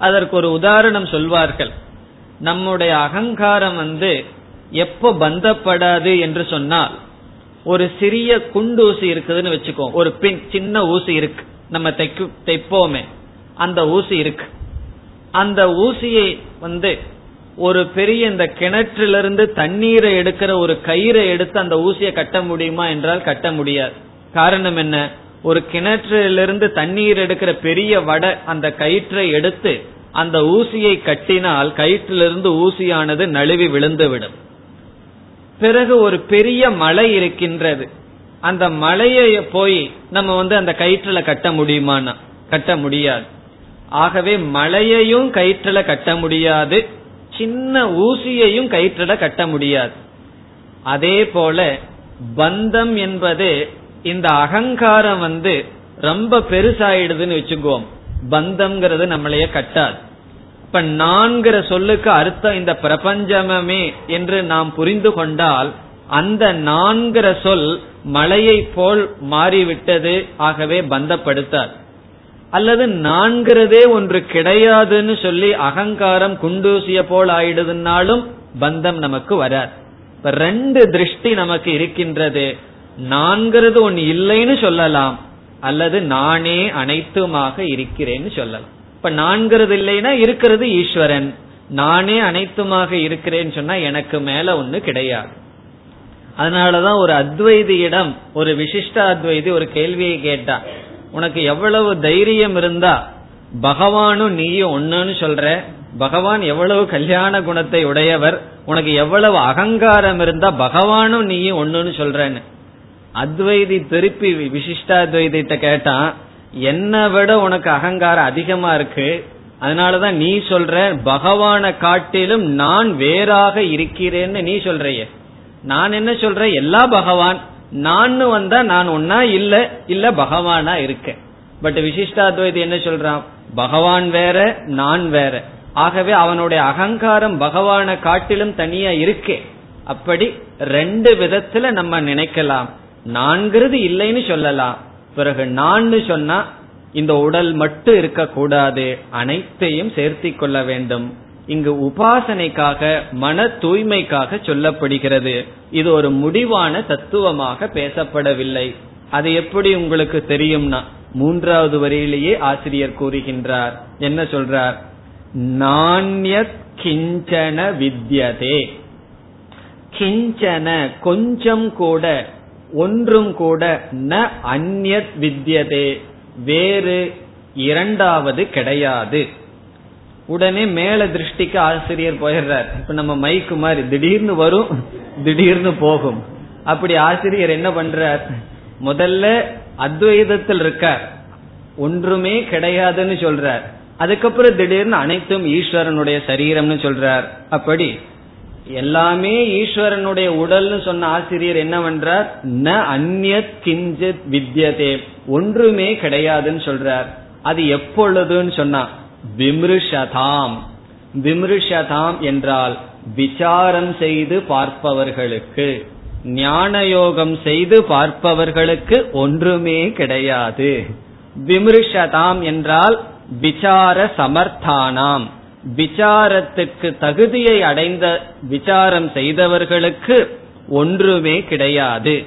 அதற்கு ஒரு உதாரணம் சொல்வார்கள். நம்முடைய அகங்காரம் வந்து எப்போ பந்தப்படாது என்று சொன்னால் ஒரு சிறிய குண்டூசி இருக்குதுன்னு வச்சுக்கோ ஒரு பின் சின்ன ஊசி இருக்கு. நம்ம தைக்கு தைப்போமே. அந்த ஊசி இருக்கு. அந்த ஊசியை வந்து ஒரு பெரிய இந்த கிணற்றிலிருந்து தண்ணீரை எடுக்கிற ஒரு கயிறை எடுத்து அந்த ஊசியை கட்ட முடியுமா என்றால் கட்ட முடியாது. காரணம் என்ன? ஒரு கிணற்றிலிருந்து தண்ணீர் எடுக்கிற பெரிய வடை அந்த கயிற்றை எடுத்து அந்த ஊசியை கட்டினால் கயிற்றிலிருந்து ஊசியானது நழுவி விழுந்துவிடும். பிறகு ஒரு பெரிய மலை இருக்கின்றது. அந்த மலையை போய் நம்ம வந்து அந்த கயிற்றுல கட்ட முடியுமானா? கட்ட முடியாது. ஆகவே மலையையும் கயிற்றுல கட்ட முடியாது. சின்ன ஊசியையும் கயிற்றுல கட்ட முடியாது. அதே போல பந்தம் என்பது இந்த அகங்காரம் வந்து ரொம்ப பெருசாயிடுதுன்னு வச்சுக்கோம். பந்தம்ங்கிறது நம்மளைய கட்டாது. இப்ப நான்கிற சொல்லுக்கு அர்த்தம் இந்த பிரபஞ்சமே என்று நாம் புரிந்து கொண்டால் அந்த நான்கிற சொல் மலையை போல் மாறிவிட்டது ஆகவே பந்தப்படுத்தார் அல்லது நான்கிறதே ஒன்று கிடையாதுன்னு சொல்லி அகங்காரம் குண்டூசிய போல் ஆயிடுதுன்னாலும் பந்தம் நமக்கு வராது. இப்ப ரெண்டு திருஷ்டி நமக்கு இருக்கின்றது. நான்கிறது ஒன்னு இல்லைன்னு சொல்லலாம். அல்லது நானே அனைத்துமாக இருக்கிறேன்னு சொல்லலாம். இப்ப நான்கிறது இல்லைன்னா இருக்கிறது ஈஸ்வரன். நானே அனைத்துமாக இருக்கிறேன்னு சொன்னா எனக்கு மேல ஒண்ணு கிடையாது. அதனாலதான் ஒரு அத்வைதியிடம் ஒரு விசிஷ்ட அத்வைதி ஒரு கேள்வியை கேட்டா உனக்கு எவ்வளவு தைரியம் இருந்தா பகவானும் நீயும் ஒன்னுன்னு சொல்ற. பகவான் எவ்வளவு கல்யாண குணத்தை உடையவர். உனக்கு எவ்வளவு அகங்காரம் இருந்தா பகவானும் நீயும் ஒன்னுன்னு சொல்றன்னு. அத்வைதி திருப்பி விசிஷ்டாத்வைதிட்ட கேட்டான் என்னை விட உனக்கு அகங்காரம் அதிகமா இருக்கு. அதனாலதான் நீ சொல்ற பகவான காட்டிலும் நான் வேறாக இருக்கிறேன்னு நீ சொல்றைய. நான் என்ன சொல்றேன் எல்லா பகவான் நான் வந்தா நான் ஒன்னா இல்ல இல்ல பகவானா இருக்கேன். பட் விசிஷ்டாத்வைதி என்ன சொல்றான்? பகவான் வேற நான் வேற. ஆகவே அவனுடைய அகங்காரம் பகவான காட்டிலும் தனியா இருக்கே. அப்படி ரெண்டு விதத்துல நம்ம நினைக்கலாம். நான்கிறது இல்லைன்னு சொல்லலாம். பிறகு நான் சொன்னா இந்த உடல் மட்டும் இருக்கக்கூடாது. அனைத்தையும் சேர்த்தி கொள்ள வேண்டும். இங்கு உபாசனைக்காக மன தூய்மைக்காக சொல்லப்படுகிறது. இது ஒரு முடிவான தத்துவமாக பேசப்படவில்லை. அது எப்படி உங்களுக்கு தெரியும்னா மூன்றாவது வரியிலேயே ஆசிரியர் கூறுகின்றார். என்ன சொல்றார்? நாண்யத் கிஞ்சன வித்யதே. கிஞ்சன கொஞ்சம் கூட ஒன்றும் கூட ந அந்யத் வித்யதே. வேறு இரண்டாவது கிடையாது. உடனே மேல திருஷ்டிக்கு ஆசிரியர் போயிடுறார். இப்ப நம்ம மைக்கு மாதிரி திடீர்னு வரும் திடீர்னு போகும். அப்படி ஆசிரியர் என்ன பண்றார்? முதல்ல அத்வைதத்தில் இருக்கார். ஒன்றுமே கிடையாதுன்னு சொல்றார். அதுக்கப்புறம் திடீர்னு அனைத்தும் ஈஸ்வரனுடைய சரீரம்னு சொல்றார். அப்படி எல்லாமே ஈஸ்வரனுடைய உடல்னு சொன்ன ஆசிரியர் என்னவென்றார்? ந அந்நத் கிஞ்சித் வித்யதே. ஒன்றுமே கிடையாதுன்னு சொல்றார். அது எப்பொழுதுன்னு சொன்னா விமிருஷதாம். விமிருஷதாம் என்றால் விசாரம் செய்து பார்ப்பவர்களுக்கு. ஞான யோகம் செய்து பார்ப்பவர்களுக்கு ஒன்றுமே கிடையாது. விமிருஷதாம் என்றால் விசார சமர்த்தானாம். விசாரத்துக்கு தகுதியை அடைந்த விசாரம் செய்தவர்களுக்கு ஒன்றுமே கிடையாது.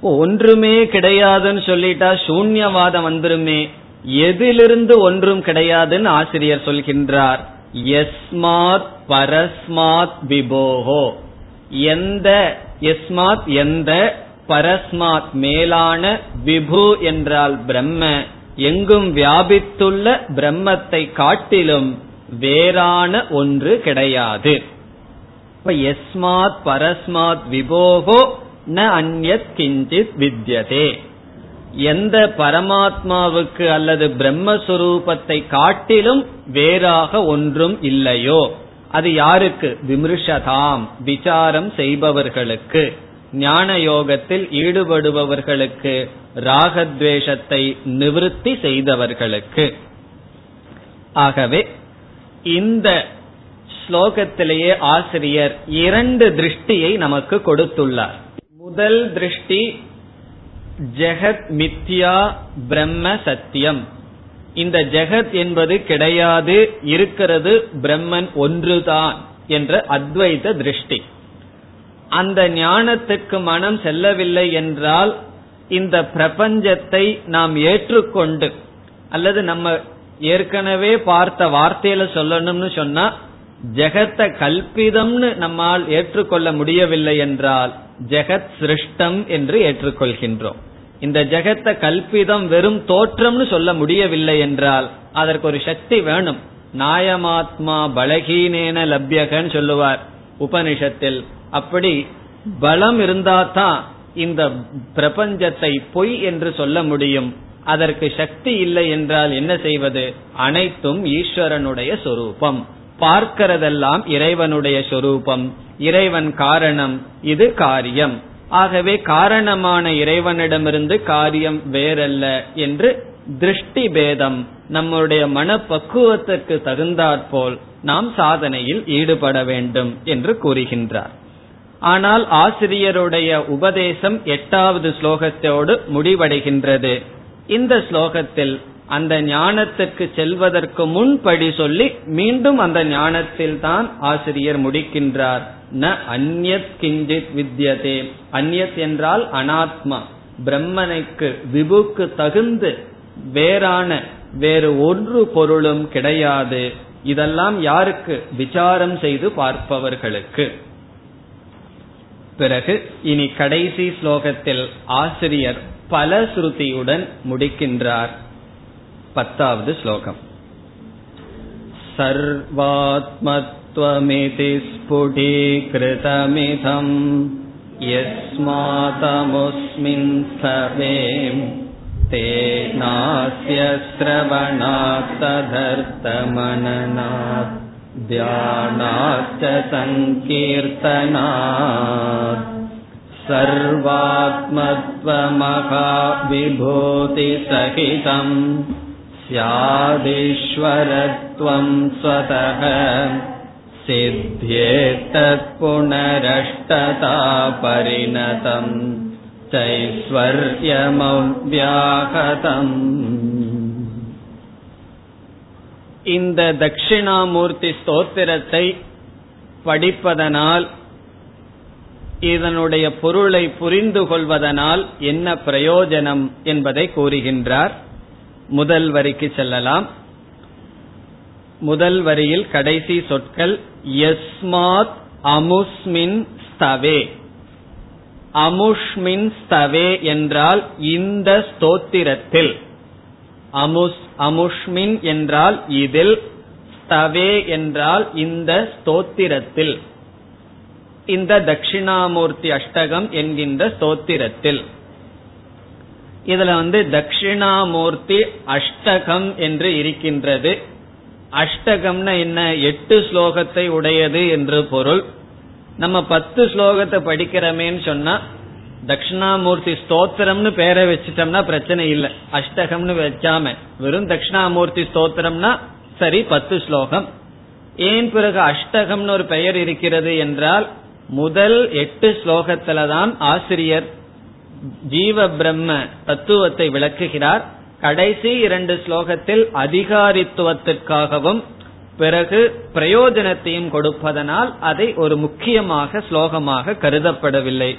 ஒன்றுமே கிடையாதுன்னு சொல்லிட்டா சூன்யவாதம் வந்துருமே. எதிலிருந்து ஒன்றும் கிடையாதுன்னு ஆசிரியர் சொல்கின்றார். எஸ்மாத் பரஸ்மாத் விபோகோ. எந்த எஸ்மாத் எந்த பரஸ்மாத் மேலான விபு என்றால் பிரம்ம. எங்கும் வியாபித்துள்ள பிரம்மத்தை காட்டிலும் வேறான ஒன்று கிடையாது. இப்ப எஸ்மாத் பரஸ்மாத் விபோகோ ந அந்யத் கிஞ்சித் வித்யதே. எந்த பரமாத்மாவுக்கு அல்லது பிரம்மஸ்வரூபத்தை காட்டிலும் வேறாக ஒன்றும் இல்லையோ அது யாருக்கு? விமிருஷதாம் விசாரம் செய்பவர்களுக்கு. ஞான யோகத்தில் ஈடுபடுபவர்களுக்கு ராகத்வேஷத்தை நிவிருத்தி செய்தவர்களுக்கு. ஆகவே இந்த ஸ்லோகத்திலேயே ஆசிரியர் இரண்டு திருஷ்டியை நமக்கு கொடுத்துள்ளார். முதல் திருஷ்டி ஜெகத் மித்யா பிரம்ம சத்தியம். இந்த ஜெகத் என்பது கிடையாது இருக்கிறது பிரம்மன் ஒன்றுதான் என்ற அத்வைத திருஷ்டி. அந்த ஞானத்துக்கு மனம் செல்லவில்லை என்றால் இந்த பிரபஞ்சத்தை நாம் ஏற்றுக்கொண்டு அல்லது நம்ம ஏற்கனவே பார்த்த வார்த்தையில சொல்லணும்னு சொன்னா ஜெகத்த கல்பிதம்னு நம்மால் ஏற்றுக்கொள்ள முடியவில்லை என்றால் ஜெகத் சிருஷ்டம் என்று ஏற்றுக்கொள்கின்றோம். இந்த ஜெகத்த கல்பிதம் வெறும் தோற்றம்னு சொல்ல முடியவில்லை என்றால் அதற்கு ஒரு சக்தி வேணும். நாயமாத்மா பலகீனேன லப்யகன்னு சொல்லுவார் உபனிஷத்தில். அப்படி பலம் இருந்தாதான் இந்த பிரபஞ்சத்தை பொய் என்று சொல்ல முடியும். அதற்கு சக்தி இல்லை என்றால் என்ன செய்வது? அனைத்தும் ஈஸ்வரனுடைய சொரூபம். பார்க்கிறதெல்லாம் இறைவனுடைய சொரூபம். இறைவன் காரணம் இது காரியம். ஆகவே காரணமான இறைவனிடமிருந்து காரியம் வேறல்ல என்று திருஷ்டி பேதம் நம்முடைய மனப்பக்குவத்திற்கு தகுந்தாற்போல் நாம் சாதனையில் ஈடுபட வேண்டும் என்று கூறுகின்றார். ஆனால் ஆசிரியருடைய உபதேசம் எட்டாவது ஸ்லோகத்தோடு முடிவடைகின்றது. இந்த ஸ்லோகத்தில் அந்த ஞானத்துக்கு செல்வதற்கு முன்படி சொல்லி மீண்டும் அந்த ஞானத்தில் தான் ஆசிரியர் முடிக்கின்றார். ந அந்யத் கிஞ்சித் வித்யதே. அந்யத் என்றால் அனாத்மா. பிரம்மனுக்கு விபுக்கு தகுந்து வேறான வேறு ஒன்று பொருளும் கிடையாது. இதெல்லாம் யாருக்கு விசாரம் செய்து பார்ப்பவர்களுக்கு. பிறகு இனி கடைசி ஸ்லோகத்தில் ஆசிரியர் பல ஸ்ருதியுடன் முடிக்கின்றார் பத்தாவது ஸ்லோகம் सर्वात्मत्वमिति स्फुटीकृतमिदम् यस्मातमुस्मिन् स्थवे तेनास्य श्रवणात्तधर्तमननात् ध्यानाच्च सङ्कीर्तनात् सर्वात्मत्वमहाविभूतिसहितम् स्यादीश्वरत्वं स्वतः। सिद्ध्येतत्पुनरष्टता परिणतम् चैश्वर्यमव्याहतम् இந்த தட்சிணாமூர்த்தி ஸ்தோத்திரத்தை படிப்பதனால் இதனுடைய பொருளை புரிந்து கொள்வதனால் என்ன பிரயோஜனம் என்பதை கூறுகின்றார். முதல் வரிக்கு செல்லலாம். முதல் வரியில் கடைசி சொற்கள் எஸ்மாத் அமுஸ்மின் ஸ்தவே அமுஷ்மின் ஸ்தவே என்றால் இந்த ஸ்தோத்திரத்தில். அமுஷ்மின் என்றால் இதில் ஸ்தவே என்றால் இந்த ஸ்தோத்திரத்தில். இந்த தட்சிணாமூர்த்தி அஷ்டகம் என்கின்ற ஸ்தோத்திரத்தில். இதுல வந்து தட்சிணாமூர்த்தி அஷ்டகம் என்று இருக்கின்றது. அஷ்டகம்னா என்ன? எட்டு ஸ்லோகத்தை உடையது என்று பொருள். நம்ம பத்து ஸ்லோகத்தை படிக்கிறோமேன்னு சொன்னா தட்சிணாமூர்த்தி ஸ்தோத்திரம்னு பேரை வச்சுட்டோம்னா பிரச்சனை இல்லை. அஷ்டகம்னு வச்சாம வெறும் தட்சிணாமூர்த்தி ஸ்தோத்திரம்னா சரி பத்து ஸ்லோகம். ஏன் பிறகு அஷ்டகம்னு ஒரு பெயர் இருக்கிறது என்றால் முதல் எட்டு ஸ்லோகத்துல தான் ஆசிரியர் ஜீவ பிரம்ம தத்துவத்தை விளக்குகிறார். கடைசி இரண்டு ஸ்லோகத்தில் அதிகாரித்துவத்திற்காகவும் பிறகு பிரயோஜனத்தையும் கொடுப்பதனால் அதை ஒரு முக்கியமாக ஸ்லோகமாக கருதப்படவில்லை.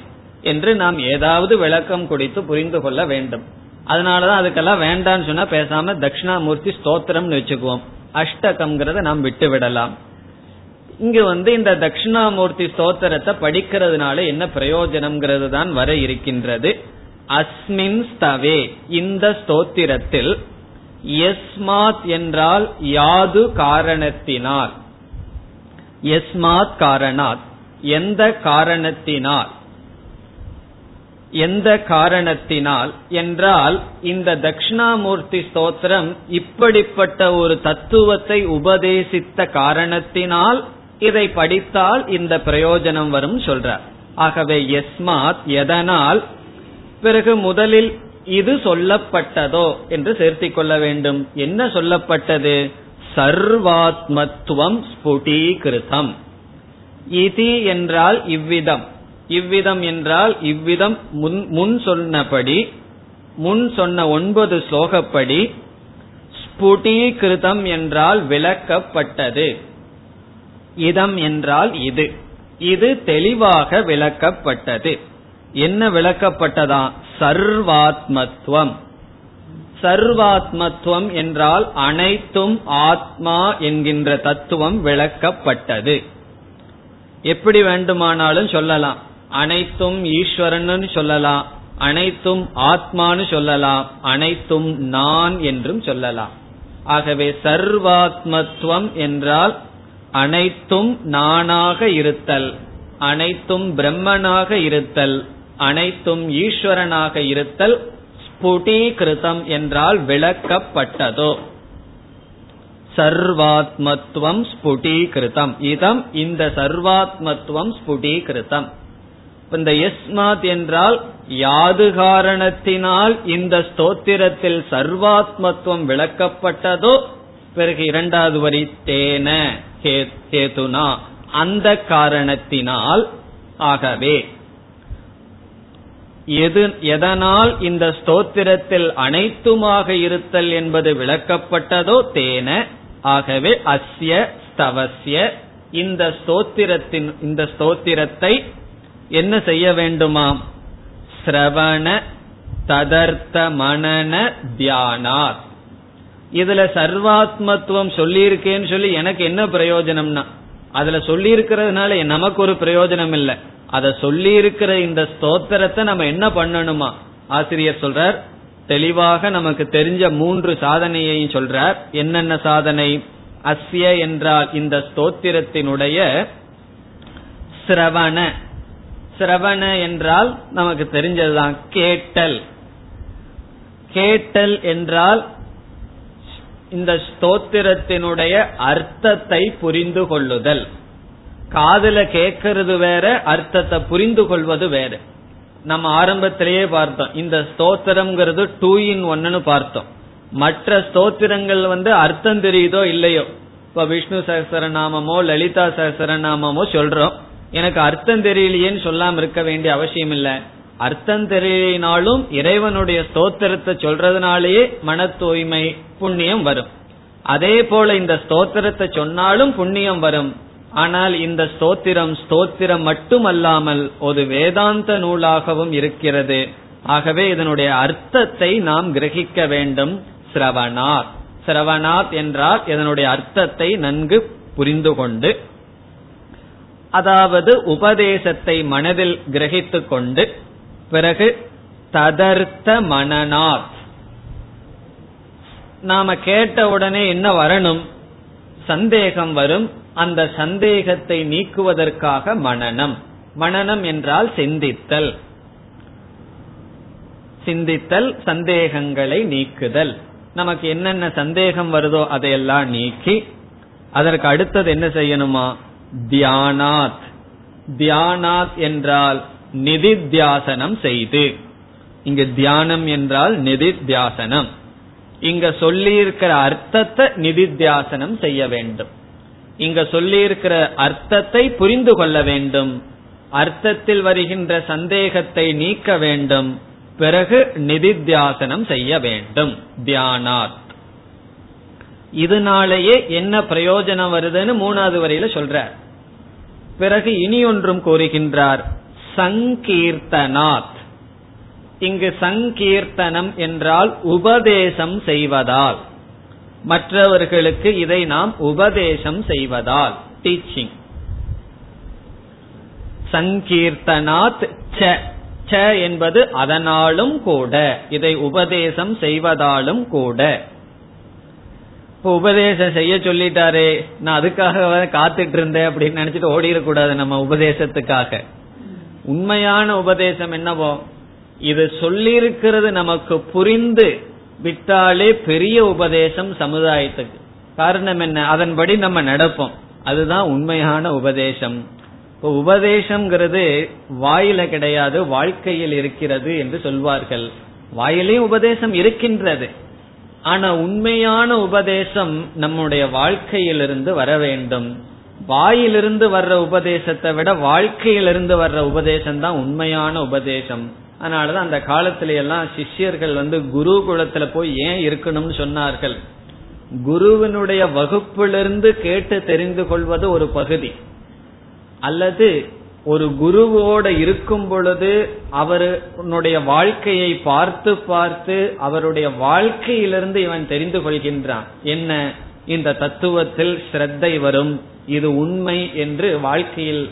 என்று நாம் ஏதாவது விளக்கம் கொடுத்து புரிந்து கொள்ள வேண்டும். அதனாலதான் அதுக்கெல்லாம் வேண்டாம்னு சொன்னா பேசாம தட்சிணாமூர்த்தி ஸ்தோத்திரம்னு வச்சுக்குவோம். அஷ்டகம்ங்கிறத நாம் விட்டு விடலாம். இங்கு வந்து இந்த தட்சிணாமூர்த்தி ஸ்தோத்திரத்தை படிக்கிறதுனால என்ன பிரயோஜனம்ங்கிறது தான் வர இருக்கின்றது. அஸ்மின் ஸ்தவே இந்த ஸ்தோத்திரத்தில் எஸ்மாத் என்றால் யாது காரணத்தினால். எஸ்மாத் காரணாத் எந்த காரணத்தினால்? எந்த காரணத்தினால்? என்றால் இந்த தட்சிணாமூர்த்தி ஸ்தோத்திரம் இப்படிப்பட்ட ஒரு தத்துவத்தை உபதேசித்த காரணத்தினால் இதை படித்தால் இந்த பிரயோஜனம் வரும் சொல்றார். ஆகவே எஸ்மாத் எதனால்? பிறகு முதலில் இது சொல்லப்பட்டதோ என்று சேர்த்திக் கொள்ள வேண்டும். என்ன சொல்லப்பட்டது? சர்வாத்மத்துவம் ஸ்புடீகிருதம் இதி என்றால் இவ்விதம். இவ்விதம் என்றால் இவ்விதம் முன் முன் சொன்னபடி முன் சொன்ன ஒன்பது ஸ்லோகப்படி ஸ்புடீகிருதம் என்றால் விளக்கப்பட்டது. இதம் என்றால் இது. இது தெளிவாக விளக்கப்பட்டது. என்ன விளக்கப்பட்டதா? சர்வாத்மத்துவம் சர்வாத்மத்துவம் என்றால் அனைத்தும் ஆத்மா என்கின்ற தத்துவம் விளக்கப்பட்டது. எப்படி வேண்டுமானாலும் சொல்லலாம். அனைத்தும் ஈஸ்வரன் சொல்லலாம். அனைத்தும் ஆத்மானு சொல்லலாம். அனைத்தும் நான் என்றும் சொல்லலாம். ஆகவே சர்வாத்மத்துவம் என்றால் அனைத்தும் நானாக இருத்தல் அனைத்தும் பிரம்மனாக இருத்தல் அனைத்தும் ஈஸ்வரனாக இருத்தல் ஸ்புடீகிருதம் என்றால் விளக்கப்பட்டதோ. சர்வாத்மத்துவம் ஸ்புடீகிருதம். இதம் இந்த சர்வாத்மத்துவம் ஸ்புடீகிருதம். இந்த எஸ்மாத் என்றால் யாது காரணத்தினால் இந்த ஸ்தோத்திரத்தில் சர்வாத்மத்துவம் விளக்கப்பட்டதோ பிறகு இரண்டாவது வரி தேன கேதுனா அந்த காரணத்தினால் ஆகவே. எது எதனால் இந்த ஸ்தோத்திரத்தில் அனைத்துமாக இருத்தல் என்பது விளக்கப்பட்டதோ தேன ஆகவே அஸ்ய ஸ்தவசிய இந்த ஸ்தோத்திரத்தின் இந்த ஸ்தோத்திரத்தை என்ன செய்ய வேண்டுமாம் சிரவண ததர்த்த மனன தியானார் இதுல சர்வாத்மத்துவம் சொல்லியிருக்கேன்னு சொல்லி எனக்கு என்ன பிரயோஜனம்னா அதுல சொல்லி இருக்கிறதுனால நமக்கு ஒரு பிரயோஜனம் இல்லை. அத சொல்லி இருக்கிற இந்த ஸ்தோத்திரத்தை நம்ம என்ன பண்ணணுமா? ஆசிரியர் சொல்றார் தெளிவாக நமக்கு தெரிஞ்ச மூன்று சாதனையையும் சொல்றார். என்னென்ன சாதனை? அஸ்ய என்றால் இந்த ஸ்தோத்திரத்தினுடைய சிரவண சிரவண என்றால் நமக்கு தெரிஞ்சதுதான் கேட்டல். கேட்டல் என்றால் இந்த ஸ்தோத்திரத்தினுடைய அர்த்தத்தை புரிந்து கொள்ளுதல். காதல கேட்கறது வேற அர்த்தத்தை புரிந்து கொள்வது வேற. நம்ம ஆரம்பத்திலேயே பார்த்தோம். இந்த ஸ்தோத்திரம்ங்கிறது டூ இன் ஒன்னு பார்த்தோம். மற்ற ஸ்தோத்திரங்கள் வந்து அர்த்தம் தெரியுதோ இல்லையோ? இப்ப விஷ்ணு சகசரநாமமோ லலிதா சகசரநாமமோ சொல்றோம். எனக்கு அர்த்தம் தெரியலையேன்னு சொல்லாம இருக்க வேண்டிய அவசியம் இல்ல. அர்த்தம் தெரியலினாலும் இறைவனுடைய ஸ்தோத்திரத்தை சொல்றதுனாலேயே மன தூய்மை புண்ணியம் வரும். அதே போல இந்த ஸ்தோத்திரத்தை சொன்னாலும் புண்ணியம் வரும். ஆனால் இந்த ஸ்தோத்திரம் ஸ்தோத்திரம் மட்டுமல்லாமல் ஒரு வேதாந்த நூலாகவும் இருக்கிறது. ஆகவே இதனுடைய அர்த்தத்தை நாம் கிரகிக்க வேண்டும். சிரவணாத். சிரவணாத் என்றால் இதனுடைய அர்த்தத்தை நன்கு புரிந்து கொண்டு அதாவது உபதேசத்தை மனதில் கிரகித்து கொண்டு பிறகு ததர்த்த மனநாத். நாம கேட்ட உடனே என்ன வரணும்? சந்தேகம் வரும். அந்த சந்தேகத்தை நீக்குவதற்காக மனநம். மனநம் என்றால் சிந்தித்தல். சிந்தித்தல் சந்தேகங்களை நீக்குதல். நமக்கு என்னென்ன சந்தேகம் வருதோ அதையெல்லாம் நீக்கி அதற்கு அடுத்தது என்ன செய்யணுமா? தியானாத். தியானாத் என்றால் நிதித்தியாசனம் செய்து. இங்கு தியானம் என்றால் நிதித்தியாசனம். இங்க சொல்லியிருக்கிற அர்த்தத்தை நிதித்தியாசனம் செய்ய வேண்டும். இங்க சொல்லியிருக்கிற அர்த்தத்தை புரிந்து கொள்ள வேண்டும். அர்த்தத்தில் வருகின்ற சந்தேகத்தை நீக்க வேண்டும். பிறகு நிதித்தியாசனம் செய்ய வேண்டும். தியானாத். இதனாலேயே என்ன பிரயோஜனம் வருதுன்னு மூணாவது வரையில சொல்றார் பிறகு இனி ஒன்றும் கூறுகின்றார் சங்கீர்த்தனாத். இங்கு சங்கீர்த்தனம் என்றால் உபதேசம் செய்வதால். மற்றவர்களுக்கு இதை நாம் உபதேசம் செய்வதால் டீச்சிங். சங்கீர்த்தனாத் ச ச என்பது அதனாலும் கூட இதை உபதேசம் செய்வதாலும் கூட. இப்ப உபதேசம் செய்ய சொல்லிட்டாரே நான் அதுக்காக காத்துட்டு இருந்தேன் அப்படின்னு நினைச்சிட்டு ஓடிடக்கூடாது நம்ம உபதேசத்துக்காக. உண்மையான உபதேசம் என்னவோ இது சொல்லியிருக்கிறது நமக்கு புரிந்து விட்டாலே பெரிய உபதேசம் சமுதாயத்துக்கு. காரணம் என்ன? அதன்படி நம்ம நடப்போம். அதுதான் உண்மையான உபதேசம். இப்போ உபதேசம்ங்கிறது வாயில கிடையாது வாழ்க்கையில் இருக்கிறது என்று சொல்வார்கள். வாயிலே உபதேசம் இருக்கின்றது. ஆனா உண்மையான உபதேசம் நம்முடைய வாழ்க்கையிலிருந்து வர வேண்டும். வாயிலிருந்து வர்ற உபதேசத்தை விட வாழ்க்கையிலிருந்து வர்ற உபதேசம் தான் உண்மையான உபதேசம். அதனாலதான் அந்த காலத்துல எல்லாம் சிஷ்யர்கள் வந்து குரு குலத்துல போய் ஏன் இருக்கணும்னு சொன்னார்கள். குருவினுடைய வகுப்பிலிருந்து கேட்டு தெரிந்து கொள்வது ஒரு பகுதி. அல்லது ஒரு குருவோட இருக்கும் பொழுது அவருடைய வாழ்க்கையை பார்த்து பார்த்து அவருடைய வாழ்க்கையிலிருந்து இவன் தெரிந்து கொள்கின்றான். என்ன? இந்த தத்துவத்தில் ஸ்ரத்தை வரும். இது உண்மை என்று வாழ்க்கையில்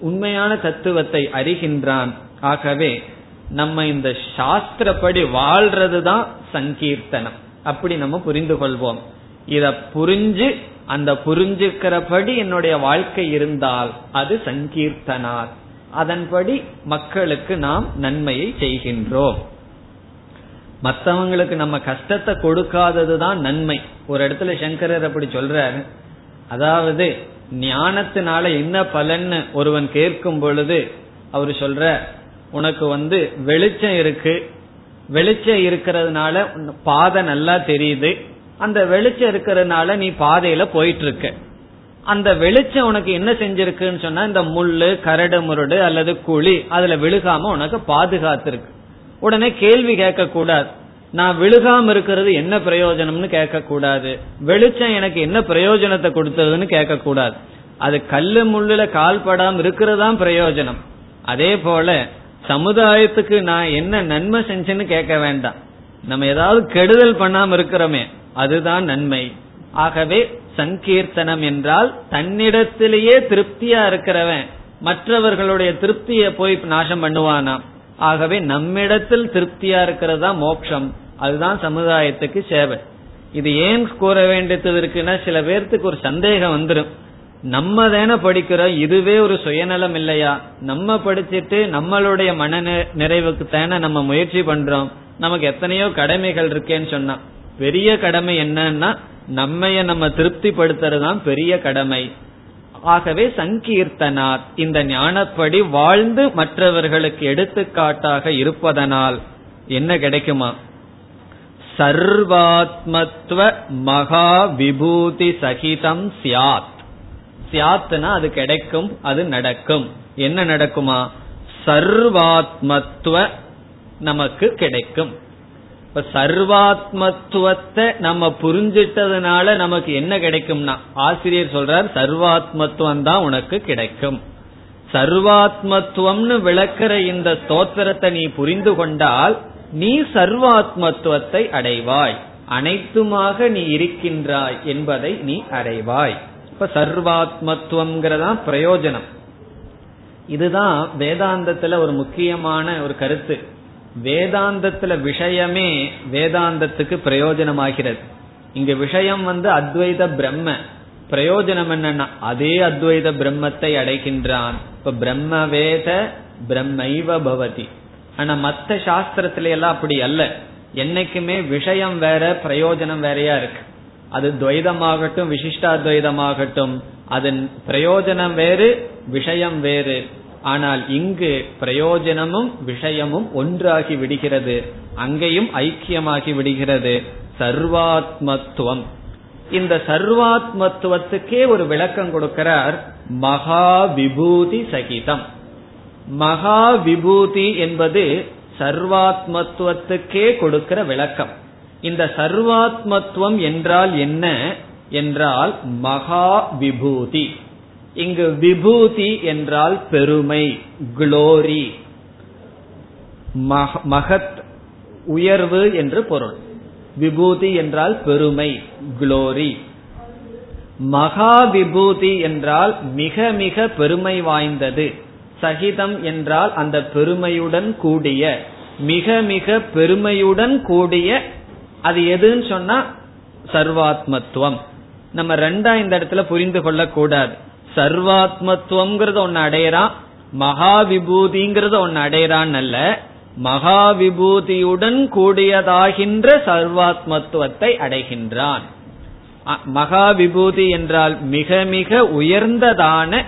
உண்மையான தத்துவத்தை அறிகின்றான். ஆகவே நம்ம இந்த சாஸ்திரப்படி வாழ்றதுதான் சங்கீர்த்தனம். அப்படி நம்ம புரிந்து கொள்வோம். இத புரிஞ்சு அந்த புரிஞ்சுக்கிறபடி என்னுடைய வாழ்க்கை இருந்தால் அது சங்கீர்த்தனார். அதன்படி மக்களுக்கு நாம் நன்மையை செய்கின்றோம். மற்றவங்களுக்கு நம்ம கஷ்டத்தை கொடுக்காததுதான் நன்மை. ஒரு இடத்துல சங்கரர் அப்படி சொல்றாரு. அதாவது ஞானத்தினால என்ன பலன்னு ஒருவன் கேட்கும் பொழுது அவர் சொல்ற உனக்கு வந்து வெளிச்சம் இருக்கு. வெளிச்சம் இருக்கிறதுனால பாதை நல்லா தெரியுது. அந்த வெளிச்சம் இருக்கிறதுனால நீ பாதையில போயிட்டு இருக்க அந்த வெளிச்சம் உனக்கு என்ன செஞ்சிருக்குன்னு சொன்னா இந்த முள்ளு கரடு முரடு அல்லது குழி அதுல விழுகாம உனக்கு பாதுகாத்திருக்கு. உடனே கேள்வி கேட்க கூடாது நான் விழுகாம இருக்கிறது என்ன பிரயோஜனம்னு கேட்க கூடாது வெளிச்சம் எனக்கு என்ன பிரயோஜனத்தை கொடுத்ததுன்னு கேட்க கூடாது அது கல்லு முள்ளுல கால் படாம இருக்கிறதா பிரயோஜனம். அதே போல சமுதாயத்துக்கு நான் என்ன நன்மை செஞ்சேன்னு கேட்க வேண்டாம். நம்ம ஏதாவது கெடுதல் பண்ணாம இருக்கிறோமே அதுதான் நன்மை. ஆகவே சங்கீர்த்தனம் என்றால் தன்னிடத்திலேயே திருப்தியா இருக்கிறவன் மற்றவர்களுடைய திருப்தியை போய் நாசம் பண்ணுவானாம். ஆகவே நம்மிடத்தில் திருப்தியா இருக்கிறதா மோட்சம். அதுதான் சமுதாயத்துக்கு சேவை. இது ஏன் கூற வேண்டியது இருக்குன்னா சில பேர்த்துக்கு ஒரு சந்தேகம் வந்துடும் நம்ம தானே படிக்கிறோம் இதுவே ஒரு சுயநலம் இல்லையா? நம்ம படிச்சுட்டு நம்மளுடைய மன நிறைவுக்கு தானே நம்ம முயற்சி பண்றோம். நமக்கு எத்தனையோ கடமைகள் இருக்கேன்னு சொன்னா பெரிய கடமை என்னன்னா நம்மைய நம்ம திருப்திப்படுத்துறதுதான் பெரிய கடமை. ஆகவே சங்கீர்த்தனார் இந்த ஞானப்படி வாழ்ந்து மற்றவர்களுக்கு எடுத்துக்காட்டாக இருப்பதனால் என்ன கிடைக்குமா? சர்வாத்மத்துவ மகா விபூதி சகிதம் சியாத் சியாத்னா அது கிடைக்கும் அது நடக்கும். என்ன நடக்குமா? சர்வாத்மத்துவ நமக்கு கிடைக்கும். இப்ப சர்வாத்மத்துவத்தை நம்ம புரிஞ்சிட்டதுனால நமக்கு என்ன கிடைக்கும்னா ஆசிரியர் சொல்றார் சர்வாத்மத்துவம் தான் உனக்கு கிடைக்கும். சர்வாத்மத்துவம்னு விளக்கிற இந்த ஸ்தோத்திரத்தை நீ புரிந்து கொண்டால் நீ சர்வாத்மத்துவத்தை அடைவாய். அனைத்துமாக நீ இருக்கின்றாய் என்பதை நீ அடைவாய். இப்ப சர்வாத்மத்துவம்ங்கிறதா பிரயோஜனம். இதுதான் வேதாந்தத்துல ஒரு முக்கியமான ஒரு கருத்து. வேதாந்தத்துல விஷயமே வேதாந்தத்துக்கு பிரயோஜனமாகிறது. இங்க விஷயம் வந்து அத்வைத பிரம்ம. பிரயோஜனம் என்னன்னா அதே அத்வைத பிரம்மத்தை அடைகின்றான். இப்ப பிரம்ம வேத பிரம்மைவ பவதி. ஆனா மத்த சாஸ்திரத்தில எல்லாம் அப்படி அல்ல. என்னைக்குமே விஷயம் வேற பிரயோஜனம் வேறையா இருக்கு. அது துவைதமாகட்டும் விசிஷ்டாத்வைதமாகட்டும் அதன் பிரயோஜனம் வேறு விஷயம் வேறு. ஆனால் இங்கு பிரயோஜனமும் விஷயமும் ஒன்றாகி விடுகிறது. அங்கேயும் ஐக்கியமாகி விடுகிறது. சர்வாத்மத்துவம். இந்த சர்வாத்மத்துவத்துக்கே ஒரு விளக்கம் கொடுக்கிறார். மகா விபூதி சகிதம். மகா விபூதி என்பது சர்வாத்மத்துவத்துக்கே கொடுக்கிற விளக்கம். இந்த சர்வாத்மத்துவம் என்றால் என்ன? என்றால் மகா விபூதி இங்கு விபூதி என்றால் பெருமை குளோரி மகத் உயர்வு என்று பொருள். விபூதி என்றால் பெருமை குளோரி மகா விபூதி என்றால் மிக மிக பெருமை வாய்ந்தது. சகிதம் என்றால் அந்த பெருமையுடன் கூடிய மிக மிக பெருமையுடன் கூடிய அது எதுன்னு சொன்னா சர்வாத்மத்துவம். நம்ம ரெண்டா இந்த இடத்துல புரிந்து கொள்ளக்கூடாது. சர்வாத்மத்துவம்ங்கிறத ஒன்னு அடையறான் மகா விபூதிங்கிறத ஒன்னு அடையறான் அல்ல. மகா விபூதியுடன் கூடியதாகின்ற சர்வாத்மத்துவத்தை அடைகின்றான். மகா விபூதி என்றால் மிக மிக உயர்ந்ததான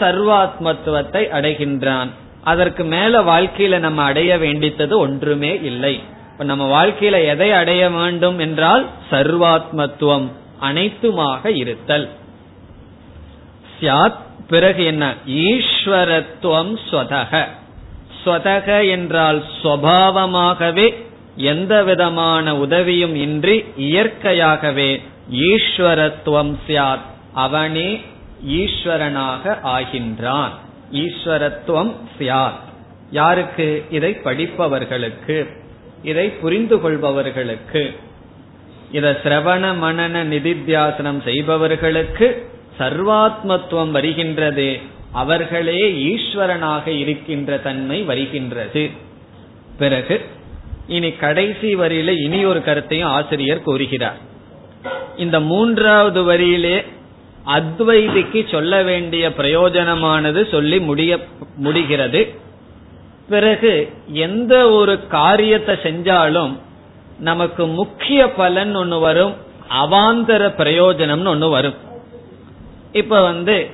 சர்வாத்மத்துவத்தை அடைகின்றான். அதற்கு மேல வாழ்க்கையில நம்ம அடைய வேண்டித்தது ஒன்றுமே இல்லை. இப்ப நம்ம வாழ்க்கையில எதை அடைய வேண்டும் என்றால் சர்வாத்மத்துவம் அனைத்துமாக இருத்தல். சியாத் பிறகு என்ன? ஈஸ்வரத்துவம் ஸ்வதக. ஸ்வதக என்றால் சுவாவமாகவே எந்த விதமான உதவியும் இன்றி இயற்கையாகவே ஈஸ்வரத்துவம் சியாத் அவனே ஈஸ்வரனாக ஆகின்றான். ஈஸ்வரத்துவம் சியாத் யாருக்கு? இதை படிப்பவர்களுக்கு. இதை புரிந்து கொள்பவர்களுக்கு. இத சிரவண மனன நிதித்தியாசனம் செய்பவர்களுக்கு. சர்வாத்மத்துவம் வருகின்றது. அவர்களே ஈஸ்வரனாக இருக்கின்ற தன்மை வருகின்றது. பிறகு இனி கடைசி வரியில இனி ஒரு கருத்தையும் ஆசிரியர் கூறுகிறார். இந்த மூன்றாவது வரியிலே அத்வைதிக்கு சொல்ல வேண்டிய பிரயோஜனமானது சொல்லி முடிய முடிகிறது. பிறகு எந்த ஒரு காரியத்தை செஞ்சாலும் நமக்கு முக்கிய பலன் ஒன்னு வரும் அவாந்தர பிரயோஜனம்னு ஒன்னு வரும். இப்ப வந்து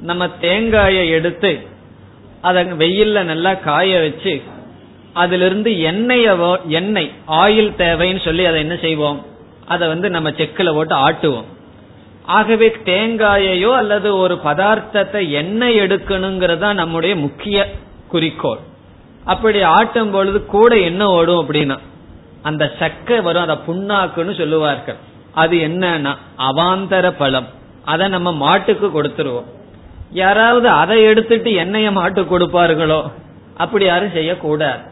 நம்ம தேங்காயை எடுத்து அதை வெயில்ல நல்லா காய வச்சு அதிலிருந்து எண்ணெய எண்ணெய் ஆயில் தேவைன்னு சொல்லி அதை என்ன செய்வோம்? அதை வந்து நம்ம செக்கில் போட்டு ஆட்டுவோம். ஆகவே தேங்காயையோ அல்லது ஒரு பதார்த்தத்தை எண்ணெய் எடுக்கணுங்கிறதா நம்முடைய முக்கிய குறிக்கோள். அப்படி ஆட்டும் பொழுது கூட என்ன ஓடும் அப்படின்னா அந்த சக்கை வரும் அதை புண்ணாக்குன்னு சொல்லுவார்கள். அது என்னன்னா அவாந்தர பழம். அதை நம்ம மாட்டுக்கு கொடுத்துருவோம். யாராவது அதை எடுத்துட்டு எண்ணெய மாட்டு கொடுப்பார்களோ? அப்படி யாரும் செய்யக்கூடாது.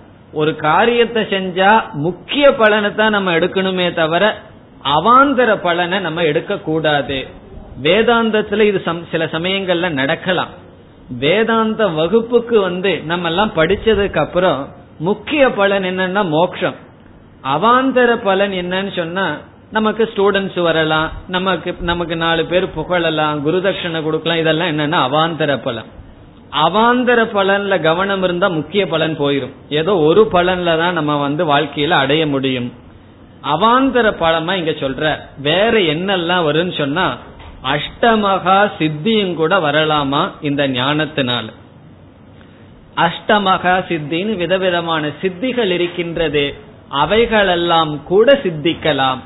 ஒரு காரியத்தை செஞ்சா முக்கிய பலனை தான் நம்ம எடுக்கணுமே தவிர அவாந்தர பலனை நம்ம எடுக்க கூடாது வேதாந்தத்துல இது சில சமயங்கள்ல நடக்கலாம். வேதாந்த வகுப்புக்கு வந்து நம்ம எல்லாம் படிச்சதுக்கு அப்புறம் முக்கிய பலன் என்னன்னா மோக்ஷம். அவாந்தர பலன் என்னன்னு சொன்னா நமக்கு ஸ்டூடெண்ட்ஸ் வரலாம் நமக்கு நமக்கு நாலு பேர் புகழலாம் குருதட்சணை கொடுக்கலாம் இதெல்லாம் என்னன்னா அவாந்தர பலன். அவாந்தர பலன்ல கவனம் இருந்தா முக்கிய பலன் போயிரும். ஏதோ ஒரு பலன்ல தான் நம்ம வந்து வாழ்க்கையில அடைய முடியும். அவாந்தர பலமா இங்க சொல்ற வேற என்னெல்லாம் வரும்னு சொன்னா அஷ்டமகா சித்தியும் கூட வரலாமா இந்த ஞானத்தினால. அஷ்டமகா சித்தின்னு விதவிதமான சித்திகள் இருக்கின்றது அவைகளெல்லாம் கூட சித்திக்கலாம்.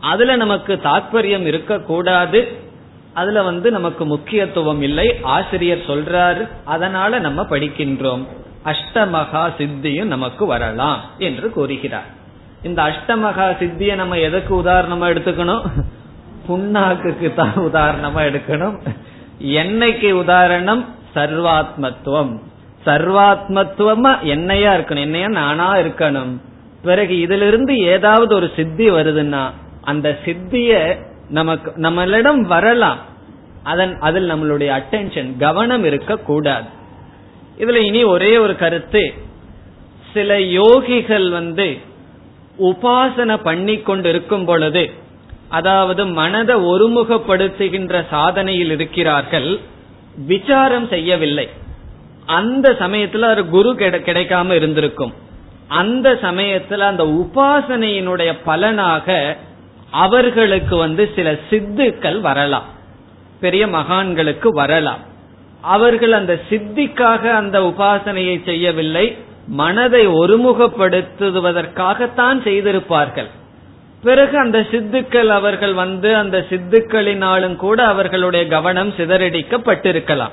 அதுல நமக்கு தாற்பயம் இருக்கக்கூடாது. அதுல வந்து நமக்கு முக்கியத்துவம் இல்லை. ஆசிரியர் சொல்றாரு அதனால நம்ம படிக்கின்றோம். அஷ்டமகா சித்தியும் நமக்கு வரலாம் என்று கூறுகிறார். இந்த அஷ்டமகா சித்திய நம்ம எதுக்கு உதாரணமா எடுத்துக்கணும்? புண்ணாக்கு தான் உதாரணமா எடுக்கணும். என்னைக்கு உதாரணம்? சர்வாத்மத்துவம். சர்வாத்மத்துவமா என்னையா இருக்கணும்? என்னையா நானா இருக்கணும்? பிறகு இதிலிருந்து ஏதாவது ஒரு சித்தி வருதுன்னா அந்த சித்திய நமக்கு நம்மளிடம் வரலாம். அதன் அதில் நம்மளுடைய அட்டென்ஷன் கவனம் இருக்க கூடாது இதுல இனி ஒரே ஒரு கருத்து. சில யோகிகள் வந்து உபாசனை பண்ணி கொண்டு இருக்கும் பொழுது அதாவது மனதை ஒருமுகப்படுத்துகின்ற சாதனையில் இருக்கிறார்கள் விசாரம் செய்யவில்லை. அந்த சமயத்துல ஒரு குரு கிடைக்காம இருந்திருக்கும். அந்த சமயத்துல அந்த உபாசனையினுடைய பலனாக அவர்களுக்கு வந்து சில சித்துக்கள் வரலாம். பெரிய மகான்களுக்கு வரலாம். அவர்கள் அந்த சித்திக்காக அந்த உபாசனையை செய்யவில்லை. மனதை ஒருமுகப்படுத்துவதற்காகத்தான் செய்திருப்பார்கள். பிறகு அந்த சித்துக்கள் அவர்கள் வந்து அந்த சித்துக்களினாலும் கூட அவர்களுடைய கவனம் சிதறடிக்கப்பட்டிருக்கலாம்.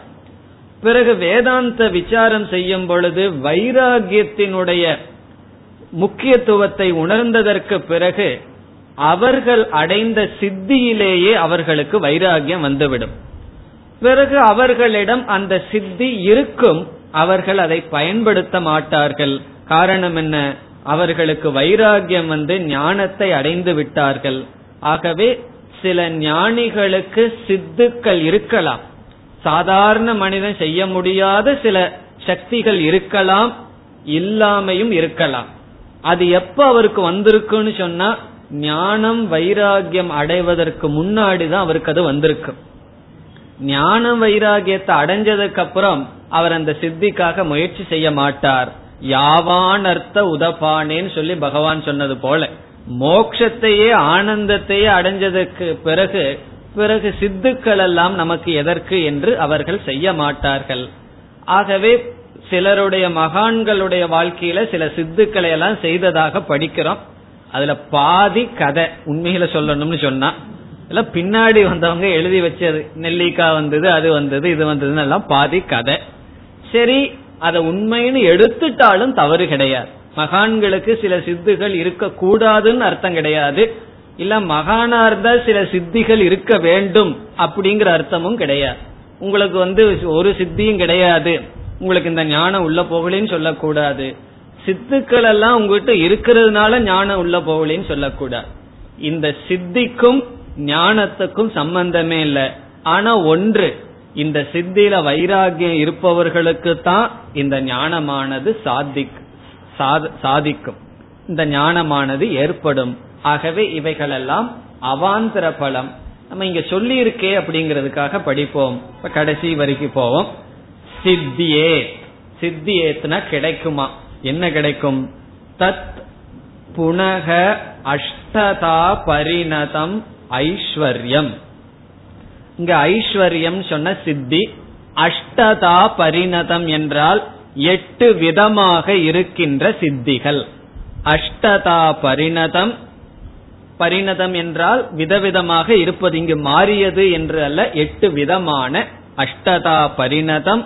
பிறகு வேதாந்த விசாரம் செய்யும் பொழுது வைராகியத்தினுடைய முக்கியத்துவத்தை உணர்ந்ததற்கு பிறகு அவர்கள் அடைந்த சித்தியிலேயே அவர்களுக்கு வைராகியம் வந்துவிடும். பிறகு அவர்களிடம் அந்த சித்தி இருக்கும் அவர்கள் அதை பயன்படுத்த மாட்டார்கள். காரணம் என்ன? அவர்களுக்கு வைராகியம் வந்து ஞானத்தை அடைந்து விட்டார்கள். ஆகவே சில ஞானிகளுக்கு சித்துக்கள் இருக்கலாம். சாதாரண மனிதன் செய்ய முடியாத சில சக்திகள் இருக்கலாம் இல்லாமையும் இருக்கலாம். அது எப்ப அவருக்கு வந்திருக்குன்னு சொன்னா ஞானம் வைராகியம் அடைவதற்கு முன்னாடி தான் அவருக்கு அது வந்திருக்கு. ஞானம் வைராகியத்தை அடைஞ்சதுக்கு அப்புறம் அவர் அந்த சித்திக்காக முயற்சி செய்ய மாட்டார். யாவான் அர்த்த உதப்பானேன்னு சொல்லி பகவான் சொன்னது போல. மோக்ஷத்தையே ஆனந்தத்தையே அடைஞ்சதுக்கு பிறகு பிறகு சித்துக்கள் எல்லாம் நமக்கு எதற்கு என்று அவர்கள் செய்ய மாட்டார்கள். ஆகவே சிலருடைய மகான்களுடைய வாழ்க்கையில சில சித்துக்களை எல்லாம் செய்ததாக படிக்கிறோம். அதுல பாதி கதை உண்மையில சொல்லணும்னு சொன்னா இல்ல பின்னாடி வந்தவங்க எழுதி வச்சது நெல்லிக்காய் வந்தது அது வந்தது இது வந்ததுன்னு எல்லாம் பாதி கதை. சரி அதை உண்மைன்னு எடுத்துட்டாலும் தவறு கிடையாது. மகான்களுக்கு சில சித்துகள் இருக்க கூடாதுன்னு அர்த்தம் கிடையாது. இல்ல மகானா இருந்தா சில சித்திகள் இருக்க வேண்டும் அப்படிங்கிற அர்த்தமும் கிடையாது. உங்களுக்கு வந்து ஒரு சித்தியும் கிடையாது. உங்களுக்கு இந்த ஞானம் உள்ள போகலன்னு சொல்லக்கூடாது. சித்துக்கள் எல்லாம் உங்ககிட்ட இருக்கிறதுனால ஞானம் உள்ள போகலன்னு சொல்லக்கூடாது. இந்த சித்திக்கும் ஞானத்துக்கும் சம்பந்தமே இல்லை. ஆனா ஒன்று இந்த சித்தியில வைராகியம் இருப்பவர்களுக்கு தான் இந்த ஞானமானது சாதிக் சாதிக்கும். இந்த ஞானமானது ஏற்படும். ஆகவே இவைகளெல்லாம் அவாந்தர பலம். நம்ம இங்க சொல்லி இருக்கே அப்படிங்கறதுக்காக படிப்போம். இப்ப கடைசி வரைக்கும் போவோம். சித்தியே சித்தியேத்னா கிடைக்குமா? என்ன கிடைக்கும்? தத் புனக அஷ்டதா பரிணதம் ஐஸ்வர்யம். இங்க ஐஸ்வர்யம் சொன்ன சித்தி அஷ்டதா பரிணதம் என்றால் எட்டு விதமாக இருக்கின்ற சித்திகள். அஷ்டதா பரிணதம் பரிணதம் என்றால் விதவிதமாக இருப்பது இங்கு மாறியது என்று அல்ல எட்டு விதமான அஷ்டதா பரிணதம்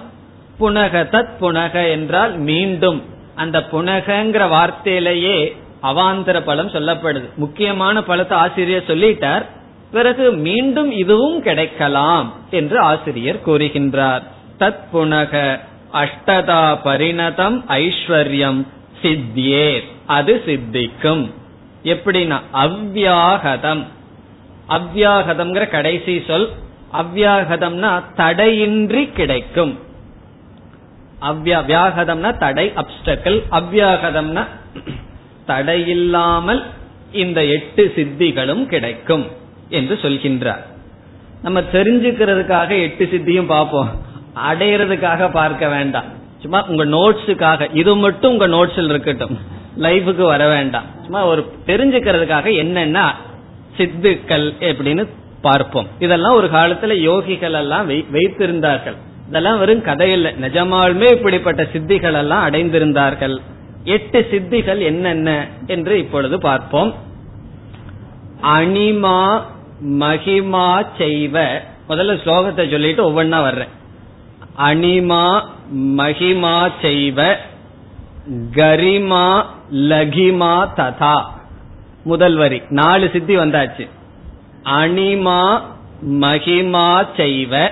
புனக தத் புனக என்றால் மீண்டும் அந்த புனகங்கிற வார்த்தையிலேயே அவாந்தர பலம் சொல்லப்படுது. முக்கியமான பலத்தை ஆசிரியர் சொல்லிட்டார். பிறகு மீண்டும் இதுவும் கிடைக்கலாம் என்று ஆசிரியர் கூறுகின்றார். தத் புனக அஷ்டதா பரிணதம் ஐஸ்வர்யம் சித்தியே. அது சித்திக்கும். எப்படின்னா அவ்வியாகதம். அவ்வியாகதம்ங்கிற கடைசி சொல் அவ்வியாகதம்னா தடையின்றி கிடைக்கும். அவ்வியாகதம்னா தடை அப்டக்கல் அவ்வியாகதம்னா தடையில்லாமல் இந்த எட்டு சித்திகளும் கிடைக்கும் என்று சொல்கின்றார். நம்ம தெரிஞ்சுக்கிறதுக்காக எட்டு சித்தியும் பார்ப்போம். அடையிறதுக்காக பார்க்க வேண்டாம். சும்மா உங்க நோட்ஸுக்காக இது மட்டும் உங்க நோட்ஸில் இருக்கட்டும். லைஃபுக்கு வர வேண்டாம். சும்மா ஒரு தெரிஞ்சுக்கிறதுக்காக என்னென்ன சித்துக்கள் எப்படின்னு பார்ப்போம். இதெல்லாம் ஒரு காலத்துல யோகிகள் எல்லாம் வைத்திருந்தார்கள். இதெல்லாம் வெறும் கதையில்ல. நிஜமாலுமே இப்படிப்பட்ட சித்திகள் எல்லாம் அடைந்திருந்தார்கள். எட்டு சித்திகள் என்னென்ன என்று இப்பொழுது பார்ப்போம். அனிமா மகிமா செய்வ. முதல்ல ஸ்லோகத்தை சொல்லிட்டு ஒவ்வொன்னா வர்றேன். அனிமா மகிமா செய்வ. கரிமா லகிமா ததா. முதல் வரி. நாலு சித்தி வந்தாச்சு. அனிமா மகிமா செய்வ.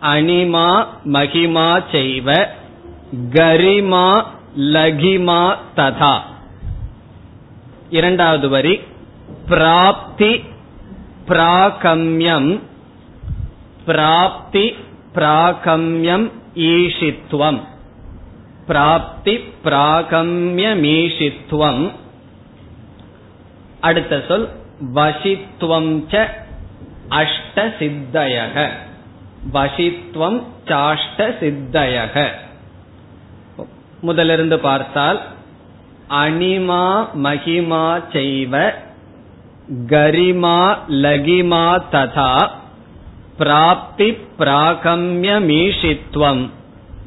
அனிமா மகிமா செய்வ கரிமா லகிமா ததா. இரண்டாவது வரி பிராப்தி பிராகம்யம் பிராப்தி பிராகம்யம் ஈஷித்வம் பிராப்தி பிராகம்யமீஷித்வம் அடுத்த சொல் வசித்வம் ச அஷ்ட சித்தயக. வசித்வம் சாஷ்ட சித்தயக முதலிருந்து பார்த்தால் அனிமா மகிமா செய்வ கரிமா லகிமா ததா பிராப்தி பிராகம்யமீஷித்வம்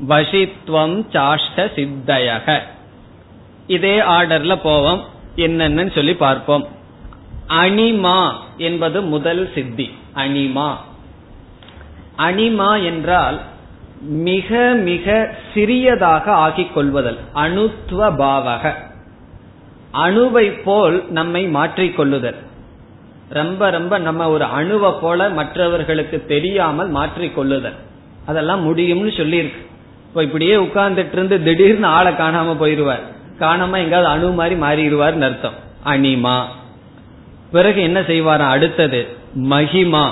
வசித்வம் சாஷ்ட சித்தயக இதே ஆர்டர்ல போவோம் என்னென்னு சொல்லி பார்ப்போம். அனிமா என்பது முதல் சித்தி அனிமா அனிமா என்றால் மிக மிக சிறியதாக ஆகிக் கொள்வதல் அணுத்துவ பாவக. அணுவை போல் நம்மை மாற்றிக்கொள்ளுதல் ரொம்ப ரொம்ப நம்ம ஒரு அணுவை போல மற்றவர்களுக்கு தெரியாமல் மாற்றிக்கொள்ளுதல் அதெல்லாம் முடியும்னு சொல்லியிருக்கு. இப்போ இப்படியே உட்கார்ந்துட்டு இருந்து திடீர்னு ஆளை காணாம போயிருவார். காணாம எங்காவது அணு மாதிரி மாறிடுவார்னு அர்த்தம். அனிமா பிறகு என்ன செய்வாராம்? அடுத்தது மகிமா.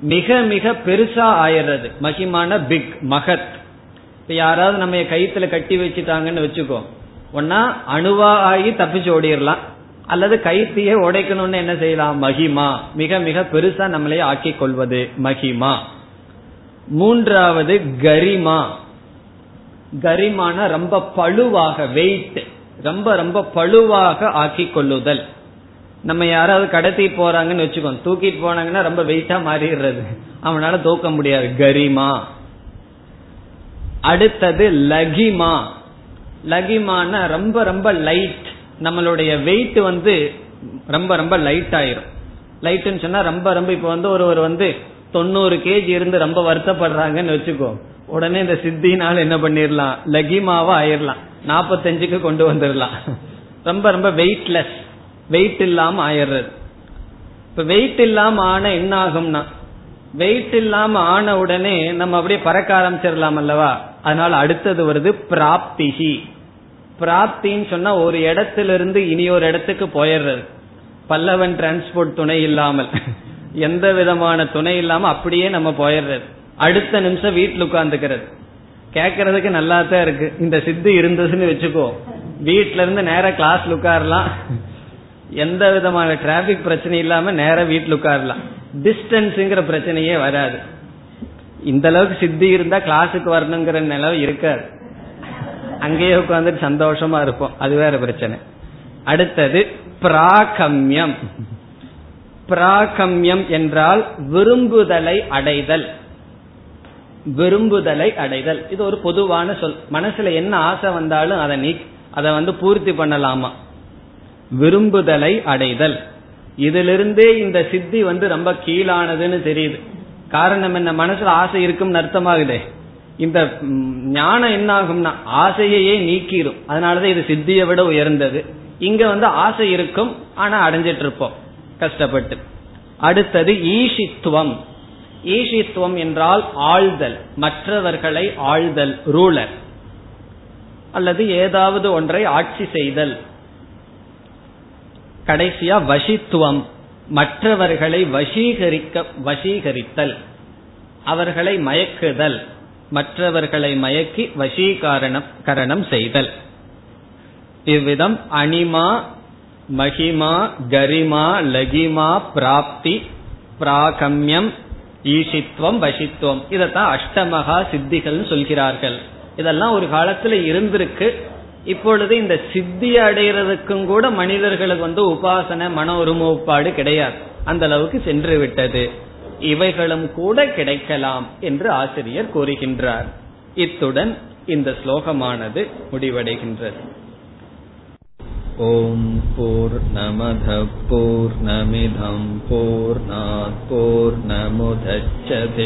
மிக மிக பெருசா ஆயிடுறது. மகிமான பிக் மகத். இப்ப யாராவது நம்ம கயிற்றுல கட்டி வச்சுட்டாங்கன்னு வச்சுக்கோ. ஒன்னா அணுவா ஆகி தப்பிச்சு ஓடிடலாம் அல்லது கைத்தியை உடைக்கணும்னு என்ன செய்யலாம்? மகிமா. மிக மிக பெருசா நம்மளே ஆக்கி கொள்வது மகிமா. மூன்றாவது கரிமா. கரிமான ரொம்ப பழுவாக வெயிட் ரொம்ப ரொம்ப பழுவாக ஆக்கி கொள்ளுதல். நம்ம யாராவது கடத்தி போறாங்கன்னு வச்சுக்கோ தூக்கிட்டு போனாங்கன்னா ரொம்ப வெயிட்டா மாறிடுறது. அவனால தூக்க முடியாது. கரிமா. அடுத்தது லகிமா. லகிமான ரொம்ப ரொம்ப லைட் நம்மளுடைய வெயிட் வந்து ரொம்ப ரொம்ப லைட் ஆயிரும். லைட்னு சொன்னா ரொம்ப ரொம்ப இப்ப வந்து ஒருவர் வந்து தொண்ணூறு கேஜி இருந்து ரொம்ப வருத்தப்படுறாங்கன்னு வச்சுக்கோ. உடனே இந்த சித்தினால என்ன பண்ணிடலாம்? லகிமாவா ஆயிரலாம் நாப்பத்தஞ்சுக்கு கொண்டு வந்துடலாம். ரொம்ப ரொம்ப வெயிட்லெஸ் வெயிட் இல்லாம ஆயிடுறது. இப்ப வெயிட் இல்லாம ஆன என்ன ஆகும்னா வெயிட் இல்லாம ஆன உடனே நம்ம அப்படியே பறக்க ஆரம்பிச்சிடலாம் அல்லவா? அதனால அடுத்தது வருது பிராப்திகி. பிராப்தின்னு சொன்னா ஒரு இடத்துல இருந்து இனி ஒரு இடத்துக்கு போயிடுறது. பல்லவன் டிரான்ஸ்போர்ட் துணை இல்லாமல். எந்த விதமான துணை இல்லாம அப்படியே நம்ம போயிடுறது. அடுத்த நிமிஷம் வீட்டுல உட்காந்துக்கிறது கேக்குறதுக்கு நல்லா தான் இருக்கு. இந்த சித்து இருந்ததுன்னு வச்சுக்கோ. வீட்டுல இருந்து நேர கிளாஸ்ல உட்காரலாம். எந்த விதமான டிராபிக் பிரச்சனை இல்லாம நேர வீட்டுல உட்காரலாம். டிஸ்டன்ஸுங்கிற பிரச்சனையே வராது. இந்த அளவுக்கு சித்தி இருந்தா கிளாஸுக்கு வரணுங்கிற நிலவு இருக்காது. அங்கேயே உட்காந்துட்டு சந்தோஷமா இருப்போம். அது வேற பிரச்சனை. அடுத்தது பிராகம்யம். பிராகம்யம் என்றால் விரும்புதலை அடைதல். விரும்புதலை அடைதல். இது ஒரு பொதுவான சொல். மனசுல என்ன ஆசை வந்தாலும் அதை நீ அதை வந்து பூர்த்தி பண்ணலாமா? விரும்புதலை அடைதல். இதிலிருந்தே இந்த சித்தி வந்து ரொம்ப கீழானதுன்னு தெரியுது. காரணம் என்ன? மனசுல ஆசை இருக்கும்னு அர்த்தமாகுதே. இந்த ஞானம் என்ன ஆகும்னா ஆசையையே நீக்கிரும். அதனாலதான் இது சித்தியை விட உயர்ந்தது. இங்க வந்து ஆசை இருக்கும் ஆனா அடைஞ்சிட்டு இருப்போம் கஷ்டப்பட்டு. அடுத்தது ஈஷித்துவம். ஈஷித்துவம் என்றால் ஆழ்தல். மற்றவர்களை ஆழ்தல் ரூலர். அல்லது ஏதாவது ஒன்றை ஆட்சி செய்தல். கடைசியா வசித்துவம். மற்றவர்களை வசீகரிக்க வசீகரித்தல். அவர்களை மயக்குதல். மற்றவர்களை மயக்கி வசீகாரணம் கரணம் செய்தல். இவ்விதம் அனிமா மகிமா கரிமா லகிமா பிராப்தி பிராகம்யம் ஈஷித்வம் வசித்துவம். இதத்தான் அஷ்டமகா சித்திகள் சொல்கிறார்கள். இதெல்லாம் ஒரு காலத்துல இருந்திருக்கு. இப்பொழுது இந்த சித்தி அடைகிறதுக்கும் கூட மனிதர்களுக்கு வந்து உபாசன மன ஒருமுப்பாடு கிடையாது அந்த அளவுக்கு சென்று விட்டது இவைகளும் கூட கிடைக்கலாம் என்று ஆசிரியர் கூறுகின்றார் இத்துடன் இந்த ஸ்லோகமானது முடிவடைகின்றது ॐ पूर्णमधः पूर्णमिधम् पूर्णात् पूर्णमुदच्छते